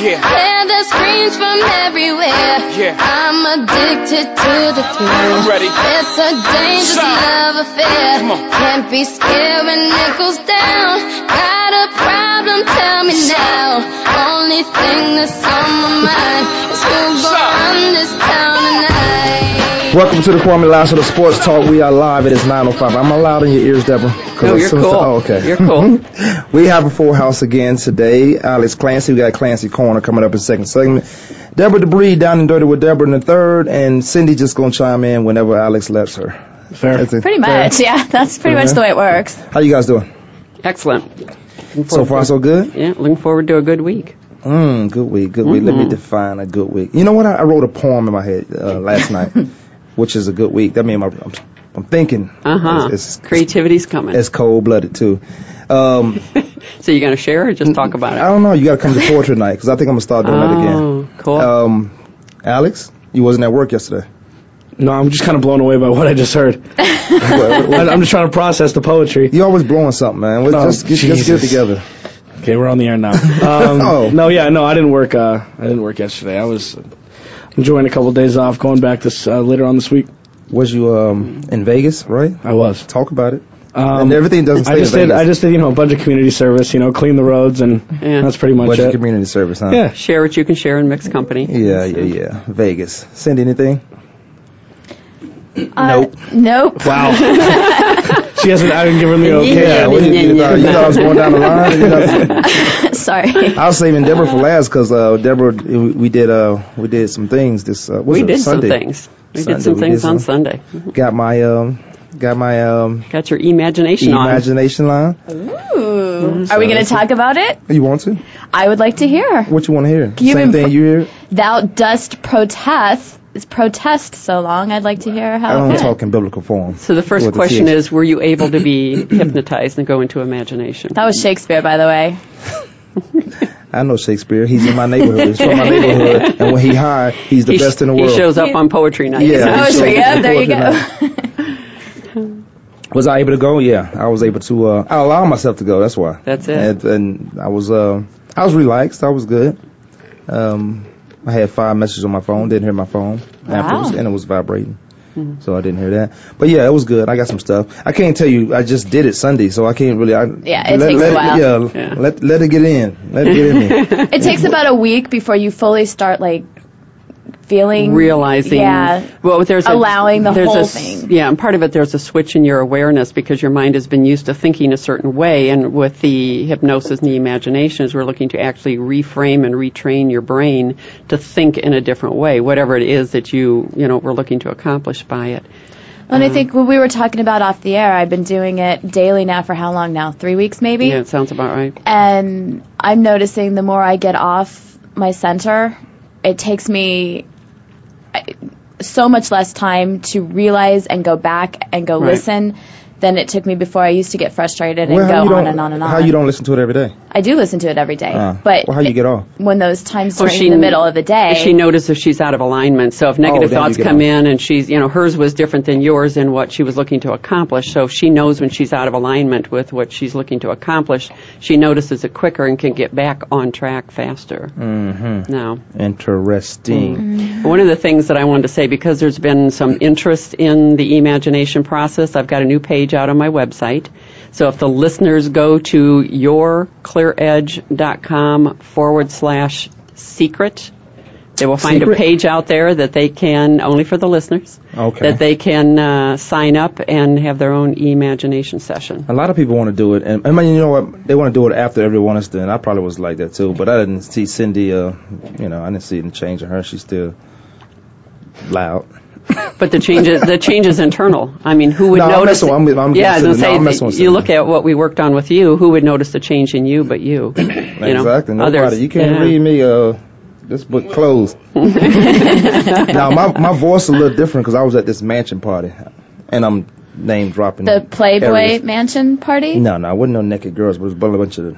Feel it coming in the air. Yeah. Hear the screams from everywhere. Yeah. I'm addicted to the thrill. I'm ready. It's a dangerous Shout. love affair. Come on. Can't be scared when it goes down. Got a problem? Tell me now. Only thing that's on my mind is who gon' run this town. Welcome to the Kwamie Lassiter Sports Talk. We are live. It is 9.05. I'm loud in your ears, Deborah. No, you're soon as- cool. Oh, okay. You're cool. we have a full house again today. Alex Clancy. We got Clancy Corner coming up in second segment. Deborah Debris down and dirty with Deborah in the third. And Cindy just going to chime in whenever Alex lets her. Fair. That's it. Pretty Fair. much, yeah. That's pretty much the way it works. How you guys doing? Excellent. So far, so good? Yeah, looking forward to a good week. Mm, good week, good week. Let me define a good week. You know what? I, I wrote a poem in my head uh, last night, which is a good week. That means I'm, I'm thinking. Uh huh. It's, it's, Creativity's coming. it's cold blooded too. Um, so you're gonna share or just talk about it? I don't know. You got to come to poetry night because I think I'm gonna start doing that again. Oh, cool. Um, Alex, you wasn't at work yesterday. No, I'm just kind of blown away by what I just heard. I- I'm just trying to process the poetry. You always blowing something, man. Let's Oh, just, get, just get it together. Okay, we're on the air now. Um, Oh. No, yeah, no, I didn't work. Uh, I didn't work yesterday. I was uh, enjoying a couple of days off, going back this uh, later on this week. Was you um, in Vegas, right? I was. Talk about it. Um, and everything doesn't stay I just in did. Vegas. I just did, you know, a bunch of community service. You know, clean the roads, and Yeah. that's pretty much Budget it. community service, huh? Yeah. share what you can share in mixed company. Yeah, yeah, yeah. Vegas. Send anything? Uh, nope. Wow. she hasn't. I didn't give her the okay. Yeah, what you, you, yeah, thought, you thought I was going down the line? You know- Sorry. I was saving Deborah for last because uh, Deborah, we we did uh, we did some things this. Uh, We it, did Sunday. some things. We Sunday, did some we things did on some- Sunday. Got my um, got my um, Got your imagination on. imagination line. Ooh. Are we going to talk about it? You want to? I would like to hear. What you want to hear? You've Same been thing you hear? Thou dost protest. Is protest so long? I'd like to hear I how. don't it talk in biblical form. So the first With the question is, were you able to be hypnotized and go into imagination? That was Shakespeare, by the way. I know Shakespeare. He's in my neighborhood. He's from my neighborhood. And when he high, he's the he, best in the world. he shows up on poetry night. Yeah. Oh, he sure. showed Yeah, up there you go. Was I able to go? Yeah, I was able to. Uh, I allowed myself to go. That's why. That's it. And, and I was. Uh, I was relaxed. I was good. Um, I had five messages on my phone. Didn't hear my phone afterwards, and it was vibrating. Mm-hmm. So I didn't hear that. But yeah, it was good. I got some stuff. I can't tell you. I just did it Sunday, so I can't really. I, Yeah, it let, takes a while. Yeah, Yeah. let let it get in. Let it get in. It takes about a week before you fully start like feeling realizing Yeah. well there's a, Allowing the there's whole a thing. yeah and part of it there's a switch in your awareness because your mind has been used to thinking a certain way and with the hypnosis and the imagination is we're looking to actually reframe and retrain your brain to think in a different way whatever it is that you you know we're looking to accomplish by it And I um, think when we were talking about off the air, I've been doing it daily now for how long now? Three weeks maybe? yeah it sounds about right And I'm noticing the more I get off my center, it takes me so much less time to realize and go back and go Right. listen than it took me before. I used to get frustrated and Well, go on and on and on. How you don't listen to it every day? I do listen to it every day, Uh, but well, how you get off? when those times Well, during she- the middle of the day, she notices she's out of alignment. So if negative Oh, thoughts come off. in and she's, you know, hers was different than yours in what she was looking to accomplish. So if she knows when she's out of alignment with what she's looking to accomplish, she notices it quicker and can get back on track faster. Mm-hmm. Now, Interesting. one of the things that I wanted to say, because there's been some interest in the imagination process, I've got a new page out on my website. So if the listeners go to yourclearedge.com forward slash secret, they will find Secret? a page out there that they can, only for the listeners, Okay. that they can uh, sign up and have their own imagination session. A lot of people want to do it, and I mean, you know what? They want to do it after everyone is done. I probably was like that too, but I didn't see Cindy. Uh, you know, I didn't see any change in her. She's still loud. But the change is, the change is internal. I mean, who would No, I'm notice? messing with- I'm- I'm yeah, I was gonna with- no, I'm with you look at what we worked on with you. Who would notice the change in you but you? you know, exactly. Nobody. others. You can't yeah. read me. Uh, this book closed. now my my voice is a little different because I was at this mansion party, and I'm name dropping. The Playboy areas. Mansion party? No, no, it wasn't no naked girls, but it was a bunch of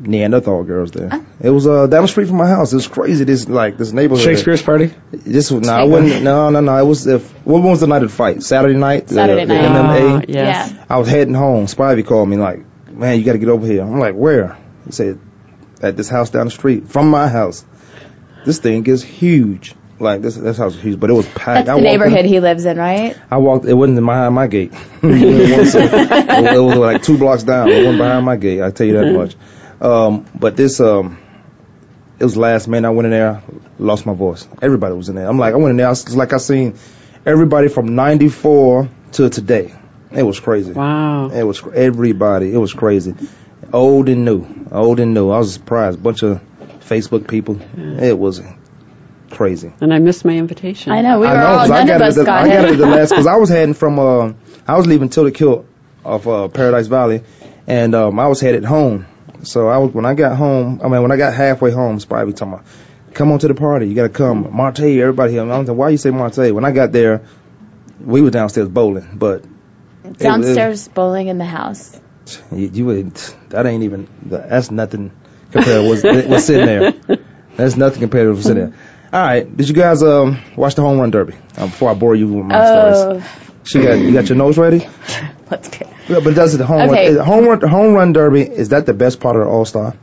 Neanderthal girls there. Oh. It was uh down the street from my house. It was crazy. This like this neighborhood. Shakespeare's party. This was no, I wouldn't. No, no, no. It was if what was the night of the fight? Saturday night. Saturday the, night. MMA. Ah, yes. Yeah. I was heading home. Spivey called me like, man, you got to get over here. I'm like, where? He said, at this house down the street from my house. This thing is huge. Like this, this house is huge, but it was packed. That's I the walked in- neighborhood he lives in, right? I walked. It wasn't behind my gate. it, was, it was like two blocks down. It wasn't behind my gate. I tell you that much. Um, but this, um, it was last man. I went in there, lost my voice. Everybody was in there. I'm like, I went in there. It's like I seen everybody from '94 to today. It was crazy. Wow. It was cr- everybody. It was crazy. Old and new. Old and new. I was surprised. Bunch of Facebook people. It was crazy. And I missed my invitation. I know, we were I know, all, 'cause none I of got us it. At the, got I got it it. the last because I was heading from. Uh, I was leaving Tilted Kilt of uh, Paradise Valley, and um, I was headed home. So I was when I got home. I mean, when I got halfway home, Spivey talking about, "Come on to the party. You got to come, Marte. Everybody here." I was like, "Why you say Marte?" When I got there, we were downstairs bowling, but Downstairs bowling in the house. you, you would, that ain't even that's nothing compared to what's, what's sitting there. That's nothing compared to what's sitting there. All right, did you guys um watch the home run derby? Uh, before I bore you with my stories, Oh, she got you got your nose ready. let's get. Yeah, but does it the home Okay. run? Home run home run derby is that the best part of the All Star?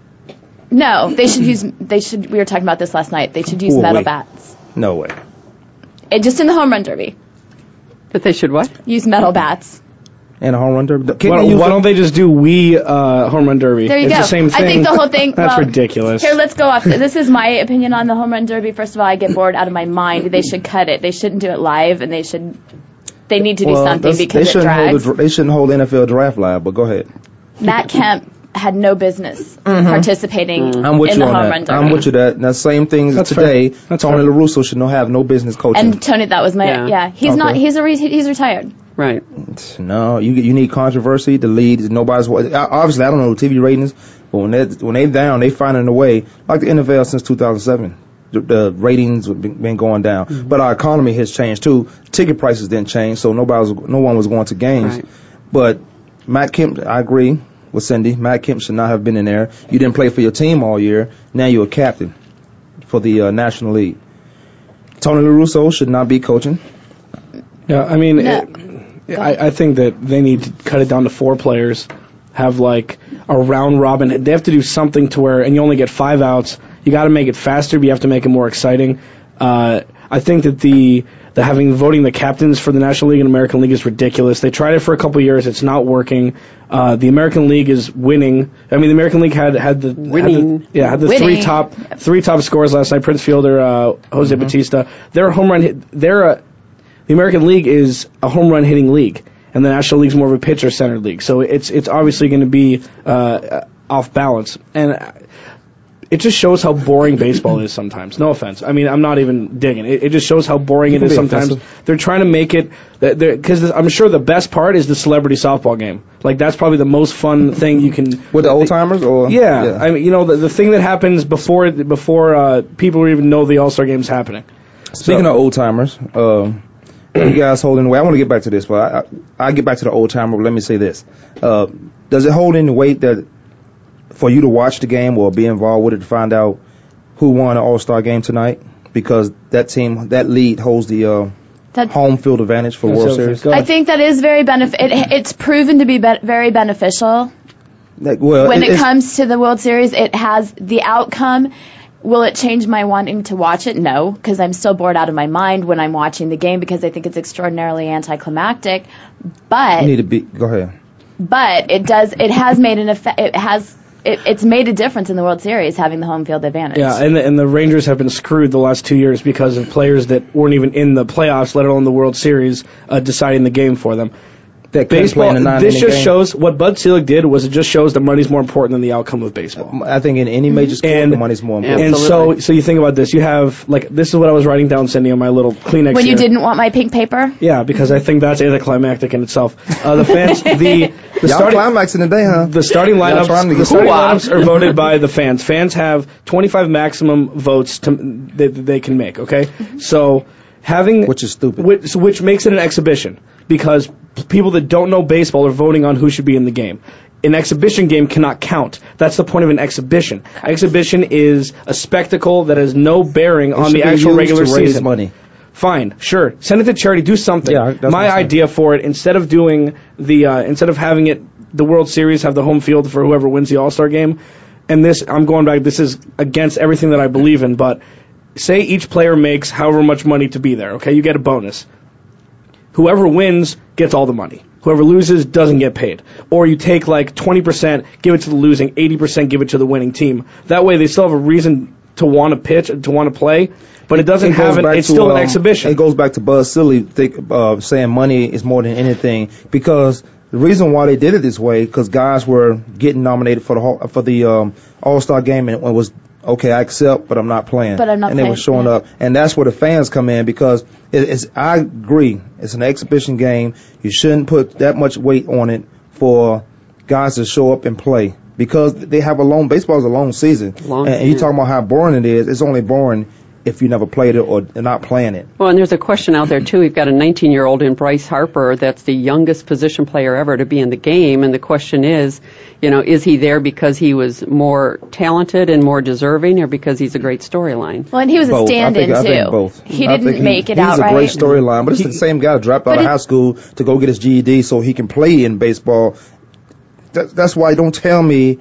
No, they should use. They should. We were talking about this last night. They should use Ooh, metal wait. bats. No way. It, just in the home run derby. That they should what? Use metal bats. And a home run derby. Can't Why, they why don't they just do we uh, home run derby? There you it's go. the same thing. I think the whole thing. That's well, ridiculous. Here, let's go off. This is my opinion on the home run derby. First of all, I get bored out of my mind. They should cut it. They shouldn't do it live, and they should. They need to do Well, something that's- they because it shouldn't hold drags. they shouldn't hold NFL draft live. But go ahead. Matt Kemp had no business participating Mm-hmm. I'm with in you the on home that. run derby. I'm with you that. That same thing That's today. fair. That's Tony fair. La Russa should not have no business coaching. And Tony, that was my Yeah. yeah. he's not. He's a re- he's retired. Right. No, you you need controversy. The lead, nobody's obviously. I don't know the TV ratings, but when they when they down, they finding a way. Like the NFL since 2007, the, the ratings have been, been going down. Mm-hmm. But our economy has changed too. Ticket prices didn't change, so nobody was no one was going to games. Right. But Matt Kemp, I agree with Cindy. Matt Kemp should not have been in there. You didn't play for your team all year. Now you're a captain for the uh, National League. Tony La Russa should not be coaching. Yeah, I mean, No. it, I, I think that they need to cut it down to four players. Have like a round robin. They have to do something to where, and you only get five outs. You got to make it faster, but you have to make it more exciting. Uh, I think that the the having voting the captains for the National League and American League is ridiculous. They tried it for a couple years. It's not working. Uh, the American League is winning. I mean, the American League had had the had the- Winning. yeah, had the Winning. three top three top scorers last night. Prince Fielder, uh, Jose Bautista. Their home run hit. Their uh, the American League is a home run hitting league, and the National League's more of a pitcher centered league. So it's it's obviously going to be uh, uh, off balance, and it just shows how boring baseball is sometimes. No offense, I mean I'm not even digging. It, it just shows how boring it can sometimes. offensive. They're trying to make it because I'm sure the best part is the celebrity softball game. Like that's probably the most fun thing you can With the old timers or yeah, I mean, you know, the, the thing that happens before before uh, people even know the All Star game's happening. Speaking So- of old timers, um, you guys holding the weight. I want to get back to this, but I, I, I get back to the old timer. But let me say this: uh, Does it hold any weight that for you to watch the game or be involved with it to find out who won the All Star game tonight? Because that team, that lead holds the uh, That- home field advantage for World Series. I think that is very benef- it, It's proven to be, be- very beneficial Like, well, when it it's- comes to the World Series. It has the outcome. Will it change my wanting to watch it? No, because I'm still bored out of my mind when I'm watching the game because I think it's extraordinarily anticlimactic. But you need to be. Go ahead. but it does. It has made an effect. It has. It, it's made a difference in the World Series having the home field advantage. Yeah, and the, and the Rangers have been screwed the last two years because of players that weren't even in the playoffs, let alone the World Series, uh, deciding the game for them. That baseball. play in a This just game. shows what Bud Selig did was it just shows that money's more important than the outcome of baseball. I think in any major sport, And- the money's more Yeah. important. And so, Absolutely. so you think about this. You have like this is what I was writing down, Cindy, on my little Kleenex. When you here. didn't want my pink paper? Yeah, because I think that's anticlimactic in itself. Uh, the fans, the the Y'all starting climaxing today, huh? the starting Y'all trying lineups, the get starting lineups are voted by the fans. Fans have 25 maximum votes to, that that they can make. Okay, so having Which is stupid. which, which makes it an exhibition because people that don't know baseball are voting on who should be in the game. An exhibition game cannot count. That's the point of an exhibition. Exhibition is a spectacle that has no bearing It on the actual used regular to raise season. money. Fine, sure. Send it to charity. Do something. Yeah, that's My I'm saying. idea for it, instead of doing the, uh, instead of having it, the World Series have the home field for whoever wins the All Star game, and this, I'm going back. This is against everything that I believe in. But say each player makes however much money to be there. Okay, you get a bonus. Whoever wins gets all the money. Whoever loses doesn't get paid. Or you take like 20%, give it to the losing, 80% give it to the winning team. That way they still have a reason to want to pitch, to want to play, but it doesn't It have an, it's to, still an um, exhibition. It goes back to Bud Selig think, uh, saying money is more than anything because the reason why they did it this way because guys were getting nominated for the for the um, All Star game and it was okay I accept but I'm not playing. But I'm not and they were showing yeah. up. And that's where the fans come in because it, it's I agree. It's an exhibition game. You shouldn't put that much weight on it for guys to show up and play because they have a long baseball is a long season. Long, and, and you yeah. talking about how boring it is. It's only boring if you never played it or not playing it Well, and there's a question out there too. We've got a 19-year-old in Bryce Harper that's the youngest position player ever to be in the game, and the question is, you know, is he there because he was more talented and more deserving, or because he's a great storyline? Well, and he was a stand-in I think, too. I think both. He I didn't think make it he's out a right. great storyline, but it's the same guy dropped out of high school to go get his GED so he can play in baseball. That, that's why don't tell me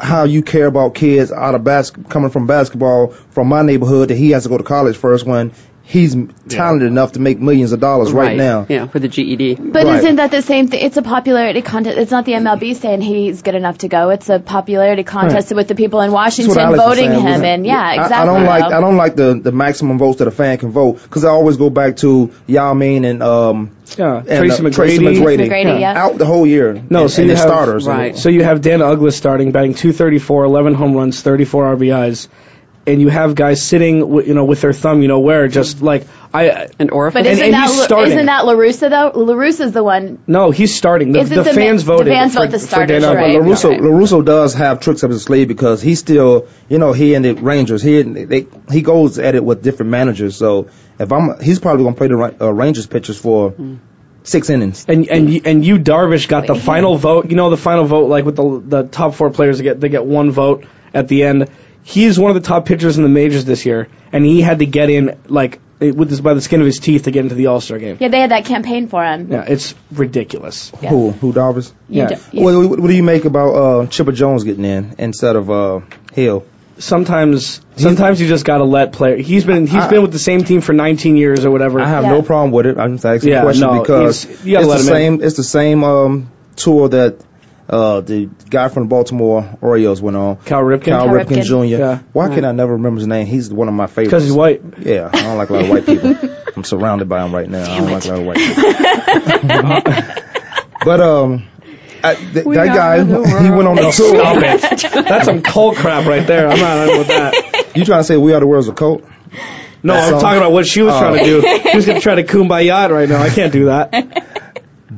how you care about kids out of bas- coming from basketball from my neighborhood that he has to go to college first when he's talented enough to make millions of dollars right, now. Yeah, for the GED. But Right. isn't that the same thing? It's a popularity contest. It's not the MLB saying he's good enough to go. It's a popularity contest with the people in Washington voting saying, him wasn't in. Yeah, I- exactly. I, don't like I don't like the the maximum votes that a fan can vote because I always go back to Yao Ming and um yeah, and, Tracy uh, McGrady. Tracy McGrady, McGrady, yeah. out the whole year. No, and, so and you the have- starters. Right. So you have Dan Uggla's starting, batting 234, 11 home runs, 34 RBIs, and you have guys sitting, wi- you know, with their thumb, you know, where just like I. And Orphan. But isn't and that he's La- starting. isn't that La Russa though? La Russa's the one. No, he's starting. The, Is it the the fans ma- the voted. fans for, vote the for starters, Dan No, Uggla's. but right. La Russa, right. La Russa does have tricks up his sleeve because he still, you know, he and the Rangers, he they, he goes at it with different managers. So if I'm, he's probably gonna play the uh, Rangers pitchers for six innings. And and you, and you Darvish got the final vote. You know the final vote, like with the the top four players, they get they get one vote at the end. He's one of the top pitchers in the majors this year, and he had to get in like with this by the skin of his teeth to get into the All Star game. Yeah, they had that campaign for him. Yeah, it's ridiculous. Yeah. Who, who Darvish? Yeah. do- you- What, what, what do you make about uh, Chipper Jones getting in instead of uh, Hill? Sometimes sometimes you just gotta let player. He's been he's I- been with the same team for 19 years or whatever. I have Yeah. no problem with it. I'm just asking Yeah, a question no, because he's- you gotta it's the him in. same. It's the same um, tour that uh, the guy from the Baltimore Orioles went on. Cal Ripken. Cal Cal Ripken, Ripken. Jr. Yeah. Why can I never remember his name? He's one of my favorites. because he's white. Yeah, I don't like a lot of white people. I'm surrounded by them right now. I don't like a lot of white people. but um, I, th- that guy, he went on the tour. Stop it. That's some cult crap right there. I'm not with that. You trying to say we are the world's a cult? No, That I'm song? talking about what she was Oh. trying to do. She was gonna try to kumbaya it right now. I can't do that.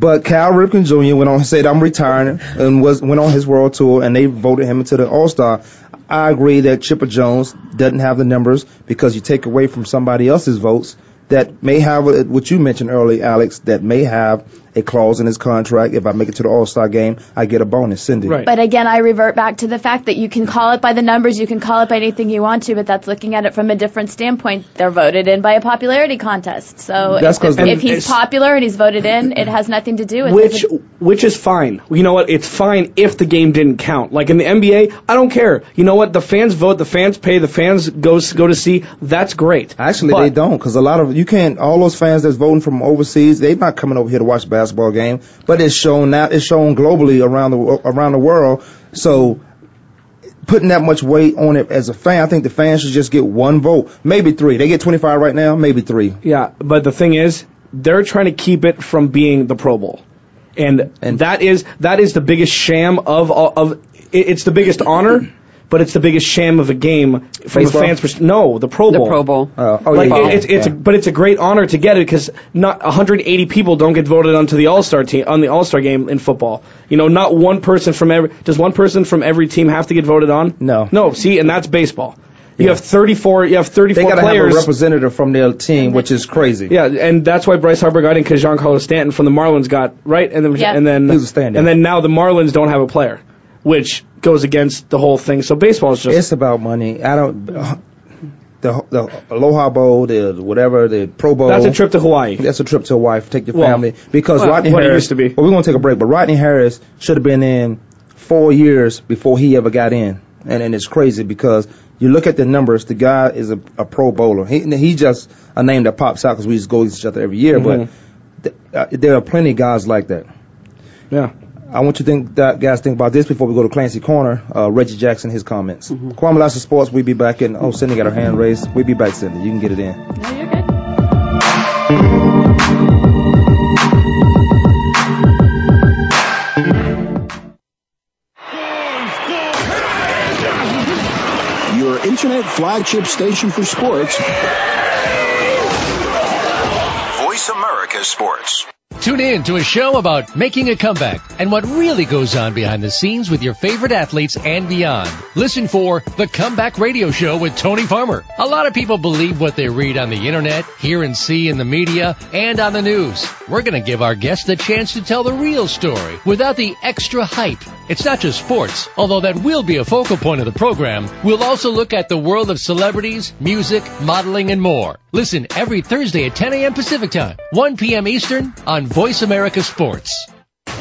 But Cal Ripken Jr. went on said I'm retiring and was went on his world tour and they voted him into the All Star. I agree that Chipper Jones doesn't have the numbers because you take away from somebody else's votes that may have what you mentioned earlier, Alex, that may have a clause in his contract. If I make it to the All Star game, I get a bonus. Cindy, Right. But again, I revert back to the fact that you can call it by the numbers, you can call it by anything you want to, but that's looking at it from a different standpoint. They're voted in by a popularity contest. So That's if, 'cause the- if he's popular and he's voted in, it has nothing to do with Which it. which is fine. You know what? It's fine if the game didn't count. Like in the NBA, I don't care. You know what? The fans vote, the fans pay, the fans go go to see. That's great. Actually, But- they don't because a lot of you can't. All those fans that's voting from overseas, they're not coming over here to watch the basketball game. But it's shown now. It's shown globally around the around the world. So putting that much weight on it as a fan, I think the fans should just get one vote, maybe three. They get 25 right now, maybe three. Yeah, but the thing is, they're trying to keep it from being the Pro Bowl. And, And- that is that is the biggest sham of all- of it's the biggest honor, but it's the biggest sham of a game from Baseball? a fan's perspective. No, the Pro Bowl. The Pro Bowl. Uh, oh, Like yeah, it- it's it's yeah. a, but it's a great honor to get it because not 180 people don't get voted onto the All Star team on the All Star game in football. You know, not one person from every does one person from every team have to get voted on? No. no. See, and that's baseball. You Yeah. have 34. You have 34 they got to have a players. representative from their team, which is crazy. yeah, and that's why Bryce Harper got in because Giancarlo Stanton from the Marlins got right, and then Yeah. and then He was a and then now the Marlins don't have a player, which goes against the whole thing. So baseball is just It's about money. I don't. The the Aloha Bowl, the whatever, the Pro Bowl. that's a trip to Hawaii. That's a trip to Hawaii. Take your Well, family because well, Rodney what it Harris. used to be. Well, we're gonna take a break, but Rodney Harris should have been in four years before he ever got in, and and it's crazy because you look at the numbers. The guy is a, a Pro Bowler. He he just a name that pops out because we just go against each other every year. Mhm. But th- uh, there are plenty of guys like that. Yeah. I want you to think that guys think about this before we go to Clancy Corner. Uh, Reggie Jackson, his comments. Kwamie Lassiter Sports. We'll be back in. Oh, Cindy got her hand raised. We'll be back, Cindy. You can get it in. No, you're good. Your internet flagship station for sports. Voice America Sports. Tune in to a show about making a comeback and what really goes on behind the scenes with your favorite athletes and beyond. Listen for The Comeback Radio Show with Tony Farmer. A lot of people believe what they read on the internet, hear and see in the media, and on the news. We're going to give our guests the chance to tell the real story without the extra hype. It's not just sports, although that will be a focal point of the program. We'll also look at the world of celebrities, music, modeling, and more. Listen every Thursday at 10 a.m. Pacific Time, 1 p.m. Eastern on Voice America Sports.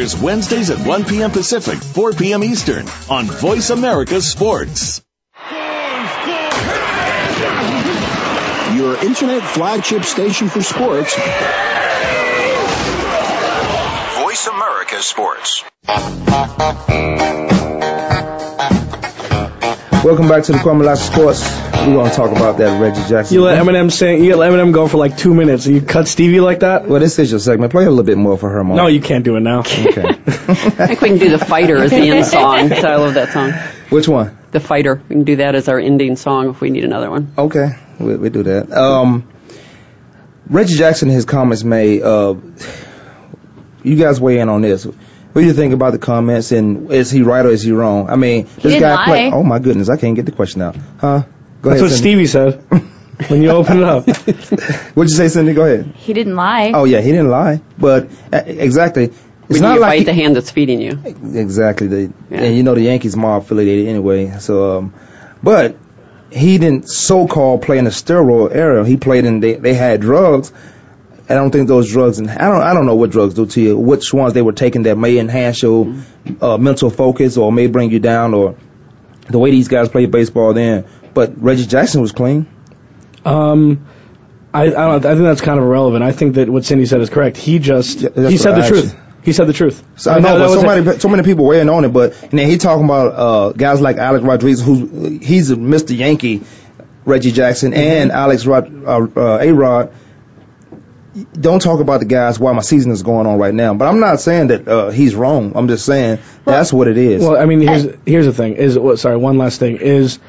airs Wednesdays at 1 p.m. Pacific, 4 p.m. Eastern on Voice America Sports. Your internet flagship station for sports. Voice America Sports. Welcome back to the Kwamie Sports. We're gonna talk about that Reggie Jackson. You let Eminem sing. You let Eminem go for like two minutes, and you cut Stevie like that. well, this is your segment. Play a little bit more for her, Mom. No, you can't do it now. Okay. I think we can do The Fighter as the end song. I love that song. Which one? The Fighter. We can do that as our ending song if we need another one. Okay, we, we do that. Um, Reggie Jackson, his comments made. Uh, you guys weigh in on this. What do you think about the comments? And is he right or is he wrong? I mean, this guy. lie. Play, oh my goodness, I can't get the question out. Huh? Go That's ahead. what Cindy. Stevie said when you open it up. What'd you say, Cindy? Go ahead. He didn't lie. Oh yeah, he didn't lie. But uh, exactly, it's When not you like fight the hand that's feeding you. Exactly. The, Yeah. And you know the Yankees mob affiliated anyway. So, um, but he didn't so-called play in a steroid era. He played in they they had drugs. I don't think those drugs and I don't I don't know what drugs do to you. Which ones they were taking that may enhance your uh, mental focus or may bring you down or the way these guys played baseball then. But Reggie Jackson was clean. Um, I, I don't. I think that's kind of irrelevant. I think that what Cindy said is correct. He just Yeah, he said the truth. He said the truth. So I know, but so many, so many people weighing on it. But and then he talking about uh, guys like Alex Rodriguez, who he's a Mr. Yankee, Reggie Jackson, Mm-hmm. and Alex Rod, uh, uh, A Rod. Don't talk about the guys while my season is going on right now. But I'm not saying that uh, he's wrong. I'm just saying that's what it is. Well, I mean, here's here's the thing. Is what? Sorry, one last thing is,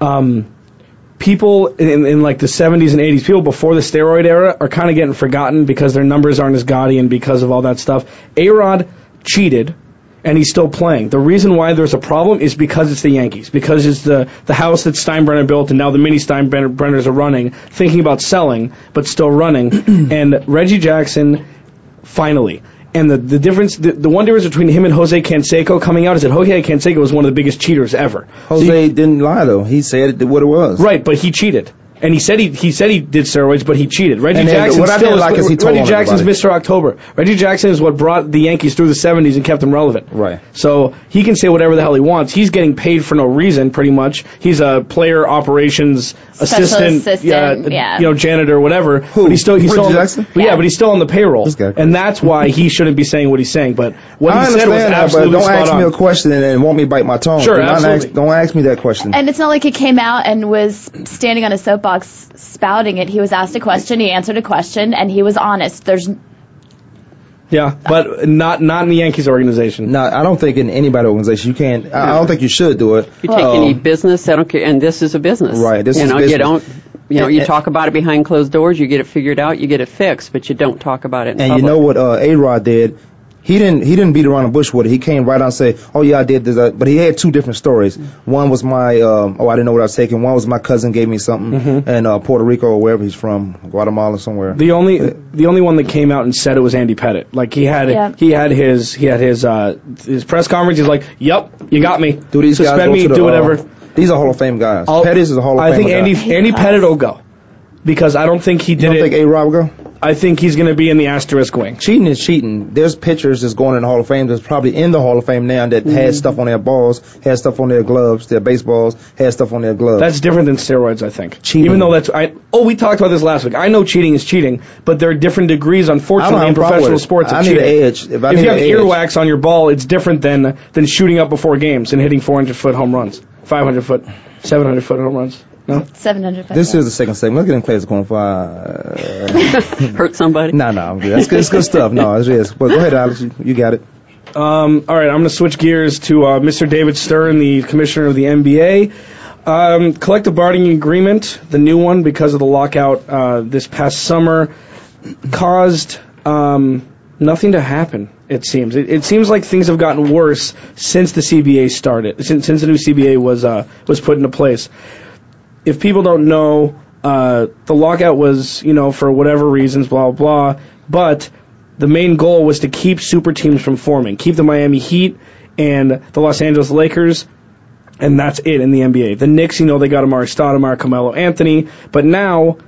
um, people in, in like the 70s and 80s, people before the steroid era are kind of getting forgotten because their numbers aren't as gaudy and because of all that stuff. A Rod cheated. And he's still playing. The reason why there's a problem is because it's the Yankees, because it's the the house that Steinbrenner built, and now the mini Steinbrenners are running, thinking about selling, but still running. and Reggie Jackson finally. And the, the difference, the, the one difference between him and Jose Canseco coming out is that Jose Canseco was one of the biggest cheaters ever. So Jose you- didn't lie though. He said it, what it was. right, but he cheated. And he said he he said he did steroids, but he cheated. Reggie And Jackson what I still didn't is, is he told Reggie Jackson's everybody. Mr. October. Reggie Jackson is what brought the Yankees through the 70s and kept them relevant. Right. So he can say whatever the hell he wants. He's getting paid for no reason, pretty much. He's a player operations Special assistant, assistant, yeah. you know, janitor, whatever. Who? But he's still he's Reggie still on the- Jackson? but yeah. Yeah. but he's still on the payroll, This guy. and that's why he shouldn't be saying what he's saying. But what I he said was understand that, but absolutely don't spot ask on. me a question and then want me to bite my tongue. Sure, Do not absolutely. Ask, don't ask me that question. And it's not like he came out and was standing on a soapbox spouting it. He was asked a question, he answered a question, and he was honest. There's Yeah, but not not in the Yankees organization. no, I don't think in anybody organization you can't. I, I don't think you should do it. You take Um, any business, I don't care, and this is a business. Right, this you is know, business. you don't. You know, And- you and- talk about it behind closed doors. You get it figured out. You get it fixed, but you don't talk about it. In And public. you know what uh, A Rod did? He didn't he didn't beat around the bush with it. He came right out and say, "Oh yeah, I did this," uh," but he had two different stories. One was my um, oh I didn't know what I was taking. One was my cousin gave me something in uh, Puerto Rico or wherever he's from, Guatemala somewhere. The only the only one that came out and said it was Andy Pettitte. Like he had Yeah. he had his he had his uh his press conference. He's like, "Yep, you got me. do these guys go me, to the, do whatever." Uh, these are Hall of Fame guys. I'll- Pettis is a Hall of I Fame think Andy guy. Andy Pettitte will go because I don't think he You did don't it. think A Rod will go? I think he's going to be in the asterisk wing. Cheating is cheating. There's pitchers that's going in the Hall of Fame that's probably in the Hall of Fame now that Mm-hmm. had stuff on their balls, had stuff on their gloves, their baseballs, had stuff on their gloves. That's different than steroids, I think. Cheating. Even though that's I oh we talked about this last week. I know cheating is cheating, but there are different degrees, unfortunately, in professional sports. I need cheating. an edge. If I if you have edge. earwax on your ball, it's different than than shooting up before games and hitting 400 foot home runs, 500 foot, 700 foot home runs. No, 700. This is the second segment. Let's get in Clay's corner for. Uh, hurt somebody. no, no, I'm good. That's good. It's good stuff. No, it's just. But go ahead, Alex. You, you got it. Um, all right, I'm going to switch gears to uh, Mr. David Stern, the commissioner of the NBA. Um, collective bargaining agreement, the new one because of the lockout uh, this past summer, caused um, nothing to happen. It seems. It, it seems like things have gotten worse since the CBA started. Since, since the new CBA was uh, was put into place. If people don't know, uh, the lockout was you know for whatever reasons, blah blah blah. But the main goal was to keep super teams from forming, keep the Miami Heat and the Los Angeles Lakers, and that's it in the NBA. The Knicks, you know, they got Amar'e Stoudemire, Carmelo Anthony, but now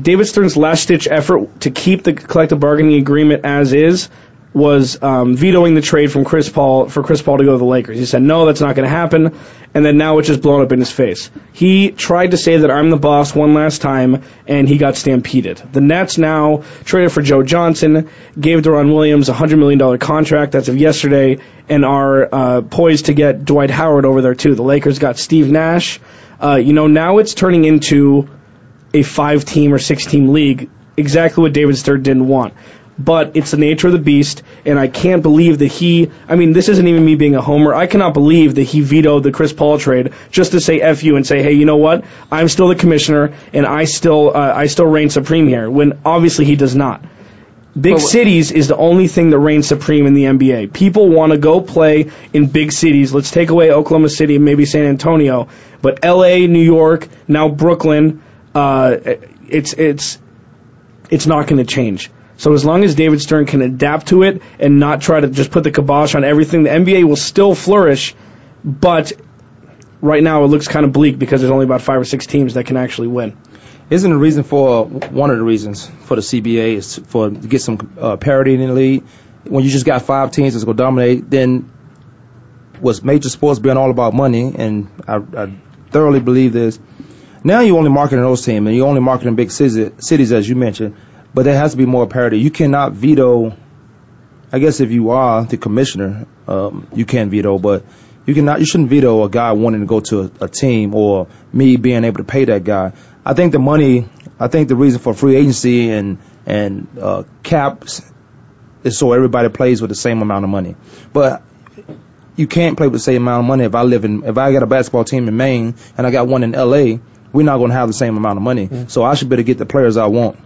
David Stern's last-ditch effort to keep the collective bargaining agreement as is was um, vetoing the trade from Chris Paul for Chris Paul to go to the Lakers. He said no, that's not going to happen, and then now it's just blown up in his face. He tried to say that I'm the boss one last time, and he got stampeded. The Nets now traded for Joe Johnson, gave Deron Williams a hundred million dollar contract that's of yesterday, and are uh, poised to get Dwight Howard over there too. The Lakers got Steve Nash. Uh, you know now it's turning into a five team or six team league, exactly what David Stern didn't want. But it's the nature of the beast, and I can't believe that he. I mean, this isn't even me being a homer. I cannot believe that he vetoed the Chris Paul trade just to say "f you" and say, "Hey, you know what? I'm still the commissioner, and I still uh, I still reign supreme here." When obviously he does not. Big cities is the only thing that reigns supreme in the NBA. People want to go play in big cities. Let's take away Oklahoma City and maybe San Antonio, but L.A., New York, now Brooklyn, uh, it's it's it's not going to change. So as long as David Stern can adapt to it and not try to just put the kibosh on everything, the NBA will still flourish. But right now it looks kind of bleak because there's only about five or six teams that can actually win. Isn't the reason for one of the reasons for the CBA is for to get some uh, parity in the league? When you just got five teams that's going to dominate, then was major sports being all about money, and I, I thoroughly believe this. Now you're only marketing those teams, and you're only marketing big cities, cities as you mentioned, but there has to be more parity. You cannot veto. I guess if you are the commissioner, um, you can veto, but you cannot. You shouldn't veto a guy wanting to go to a, a team or me being able to pay that guy. I think the money. I think the reason for free agency and and uh, caps is so everybody plays with the same amount of money. But you can't play with the same amount of money if I live in if I got a basketball team in Maine and I got one in LA, we're not going to have the same amount of money. So I should better get the players I want.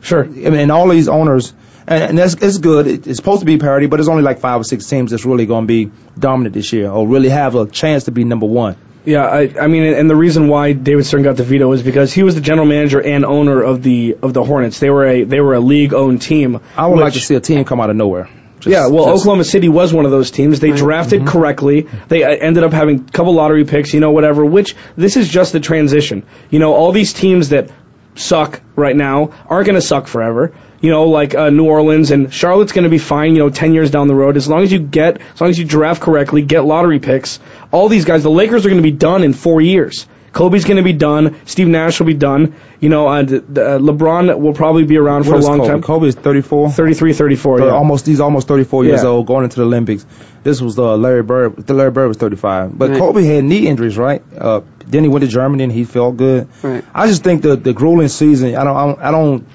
Sure. I mean, and all these owners, and, and that's it's good. It, it's supposed to be parity, but it's only like five or six teams that's really going to be dominant this year or really have a chance to be number one. Yeah, I, I mean, and the reason why David Stern got the veto is because he was the general manager and owner of the of the Hornets. They were a they were a league owned team. I would like to see a team come out of nowhere. Just- yeah, well, just- Oklahoma City was one of those teams. They drafted Mm-hmm. correctly. They uh, ended up having a couple lottery picks, you know, whatever. Which this is just the transition. You know, all these teams that suck right now aren't going to suck forever. You know, like uh, New Orleans and Charlotte's going to be fine. You know, ten years down the road, as long as you get, as long as you draft correctly, get lottery picks. All these guys, the Lakers are going to be done in four years. Kobe's going to be done. Steve Nash will be done. You know, uh, the, the, uh, LeBron will probably be around for a long Kobe? time. Kobe is 34. 33, 34. Thir- Yeah. Almost he's almost 34 years Yeah. old, going into the Olympics. This was uh, Larry Bird. The Larry Bird was 35, but Right. Kobe had knee injuries, right? Uh, then he went to Germany and he felt good. Right. I just think the the grueling season. I don't. I don't. I don't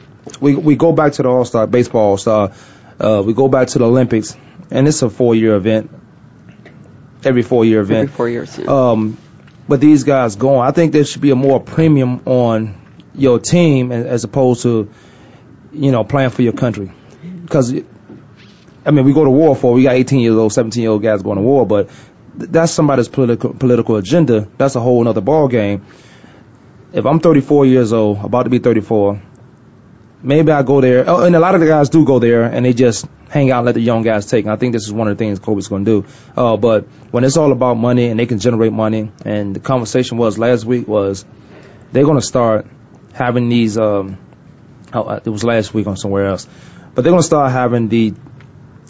we we go back to the All Star baseball All Star. Uh, we go back to the Olympics, and it's a four year event. Every four year event. Every four years. yeah. Um, but these guys going, I think there should be a more premium on your team as, opposed to, you know, playing for your country. Because, I mean, we go to war for, we got 18 year old, 17 year old guys going to war, but that's somebody's political political agenda. That's a whole other ball game. If I'm 34 years old, about to be 34, maybe I go there. Oh, and a lot of the guys do go there, and they just hang out and let the young guys take. And I think this is one of the things Kobe's going to do. Uh, but when it's all about money and they can generate money, and the conversation was last week was they're going to start having these. Um, oh, uh, it was last week on somewhere else, but they're going to start having the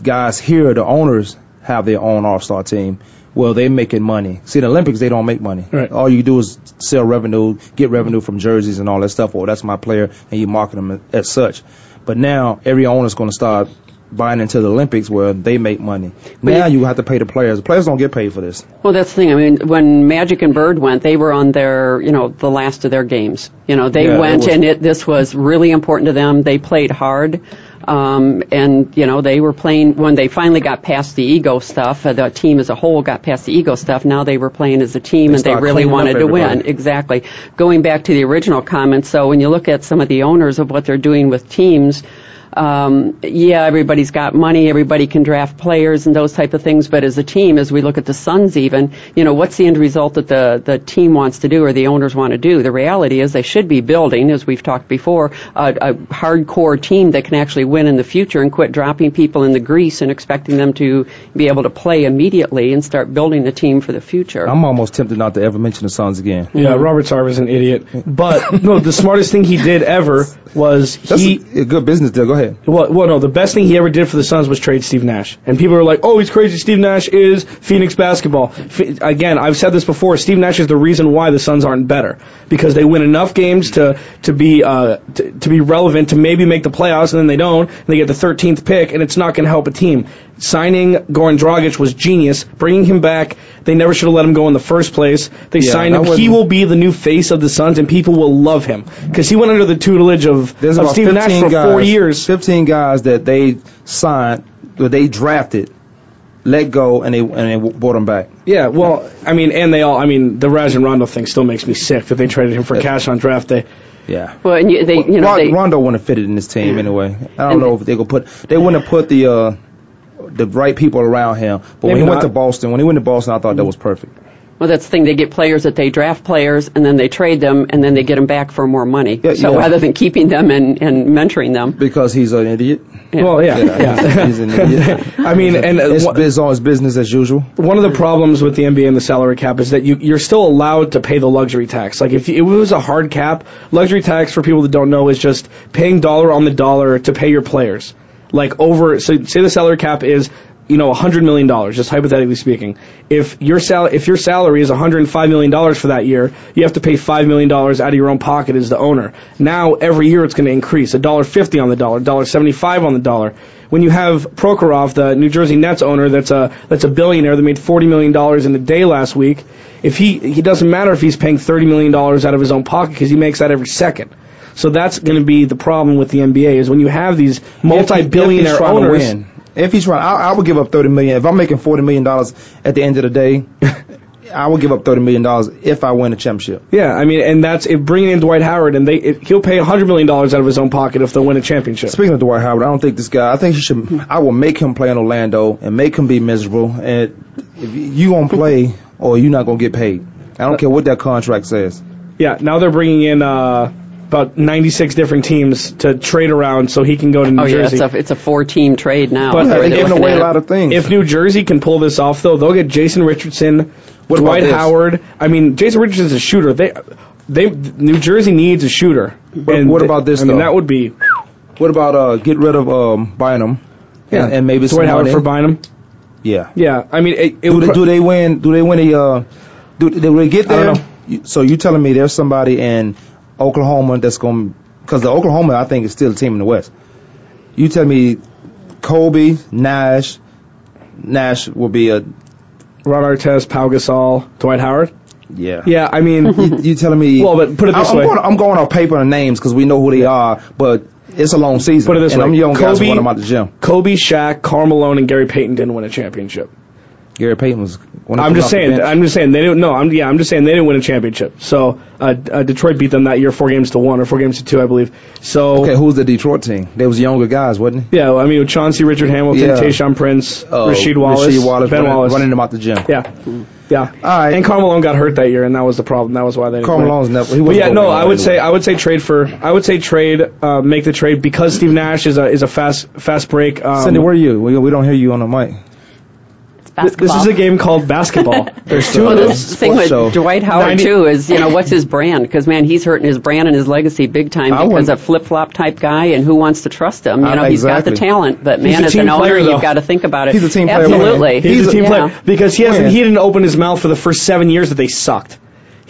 guys here, the owners, have their own all-star team. Well, they're making money. See, the Olympics, they don't make money. Right. All you do is sell revenue, get revenue from jerseys and all that stuff. Or that's my player, and you market them as such. But now every owner's going to start buying into the Olympics where they make money. Now you have to pay the players. The players don't get paid for this. Well, that's the thing. I mean, when Magic and Bird went, they were on their, you know, the last of their games. You know, they Yeah, it went was- and it, this was really important to them. They played hard. Um, and, you know, they were playing, when they finally got past the ego stuff, uh, the team as a whole got past the ego stuff, now they were playing as a team They and they really wanted to win. Exactly. Going back to the original comment, so when you look at some of the owners of what they're doing with teams, um, yeah, everybody's got money, everybody can draft players and those type of things, but as a team, as we look at the Suns even, you know, what's the end result that the, the team wants to do or the owners want to do? The reality is they should be building, as we've talked before, a, a hardcore team that can actually win in the future and quit dropping people in the grease and expecting them to be able to play immediately and start building the team for the future. I'm almost tempted not to ever mention the Suns again. Yeah, Robert Sarver is an idiot. But no, the smartest thing he did ever was That's he. a, a good business deal. Go ahead. Well, well, no, the best thing he ever did for the Suns was trade Steve Nash. And people are like, oh, he's crazy. Steve Nash is Phoenix basketball. F- again, I've said this before. Steve Nash is the reason why the Suns aren't better because they win enough games to to be uh, to, to be relevant to maybe make the playoffs, and then they don't. And they get the 13th pick, and it's not going to help a team. Signing Goran Dragic was genius. Bringing him back, they never should have let him go in the first place. They Yeah, signed him. He wasn't- will be the new face of the Suns, and people will love him because he went under the tutelage of, There's of Steve Nash for guys, four years. 15 guys that they signed, that they drafted, let go, and they and they brought him back. Yeah, well, I mean, and they all, I mean, the Rajon Rondo thing still makes me sick that they traded him for cash on draft day. Yeah. well, and you, they, you know, Ron- they, Rondo wouldn't have fitted in this team anyway. I don't And- know if they could put. They wouldn't have put the uh, the right people around him. But when Maybe he went not. to Boston, when he went to Boston, I thought that was perfect. Well, that's the thing. They get players that they draft players, and then they trade them, and then they get them back for more money. Yeah, so yeah. rather than keeping them and, and mentoring them, Because he's an idiot. Yeah. Well, yeah, Yeah, yeah. he's, he's an idiot. I mean, and uh, it's, one- it's on his business as usual. one of the problems with the NBA and the salary cap is that you, you're still allowed to pay the luxury tax. Like if it was a hard cap, luxury tax for people that don't know is just paying dollar on the dollar to pay your players. Like over, so say the salary cap is, you know, $100 million, just hypothetically speaking. If your sal- if your salary is $105 million for that year, you have to pay $5 million out of your own pocket as the owner. Now, every year it's going to increase. $1.50 on the dollar, $1.75 on the dollar. When you have Prokhorov, the New Jersey Nets owner, that's a that's a billionaire that made forty million dollars in a day last week. If he he doesn't matter if he's paying thirty million dollars out of his own pocket because he makes that every second. So that's going to be the problem with the NBA is when you have these multi-billionaire if he's trying owners. Win. If he's trying, I, I would give up thirty million. If I'm making forty million dollars at the end of the day, I would give up thirty million dollars if I win a championship. Yeah, I mean, and that's if bringing in Dwight Howard and they it, he'll pay hundred million dollars out of his own pocket if they win a championship. Speaking of Dwight Howard, I don't think this guy. I think he should. I will make him play in Orlando and make him be miserable. And if you gonna play or you're not gonna get paid. I don't care what that contract says. Yeah, now they're bringing in uh, about 96 different teams to trade around so he can go to New Oh yeah, Jersey. it's a it's a four team trade now. But is the way they're they're giving away a lot of things. If New Jersey can pull this off, though, they'll get Jason Richardson, What about Dwight? Howard. I mean, Jason Richardson's a shooter. They, they, New Jersey needs a shooter. But And what about this, I mean, that would be What about uh, get rid of um, Bynum? yeah, and, and maybe Dwight Howard money? for Bynum. Yeah. Yeah, I mean, it, it Do would they, pro- do they win? Do they win a? Uh, do, do they get I don't there? know. You- So you telling me there's somebody in Oklahoma that's going? Because the Oklahoma, I think, is still a team in the West. You tell me, Kobe, Nash, Nash will be a Ron Artest, Pau Gasol, Dwight Howard. yeah. Yeah, I mean, You, you telling me? Well, but put it this I'm way. Going, I'm going off paper and names because we know who they are, but it's a long season. Put it this and way. I'm young guys Kobe- want them out the gym. Kobe, Shaq, Karl Malone, and Gary Payton didn't win a championship. Gary Payton was. One of I'm just saying. I'm just saying they didn't. No, I'm yeah. I'm just saying they didn't win a championship. So uh, uh, Detroit beat them that year, four games to one or four games to two, I believe. So Okay, who's the Detroit team? They was younger guys, wasn't it? yeah, well, I mean with Chauncey, Richard Hamilton, Yeah. Tayshaun Prince, Uh, Rasheed Wallace, Rasheed Wallace Ben running, Wallace. running them out the gym. Yeah, yeah. All right. And Karl Malone got hurt that year, and that was the problem. That was why they. Didn't win. Never. He But yeah, no, I would anyway. say I would say trade for I would say trade uh, make the trade because Steve Nash is a is a fast fast break. Um, Cindy, where are you? We, we don't hear you on the mic. Basketball. this is a game called basketball. There's two Well, of the them. thing with show. Dwight Howard 90 too is, you know, what's his brand? Because man, he's hurting his brand and his legacy big time I because a flip flop type guy, and who wants to trust him? You Uh, know, he's got the talent, but man, as an owner, player, you've got to think about it. He's a team player. Absolutely. He's, a team yeah. player because he hasn't. He didn't open his mouth for the first seven years that they sucked.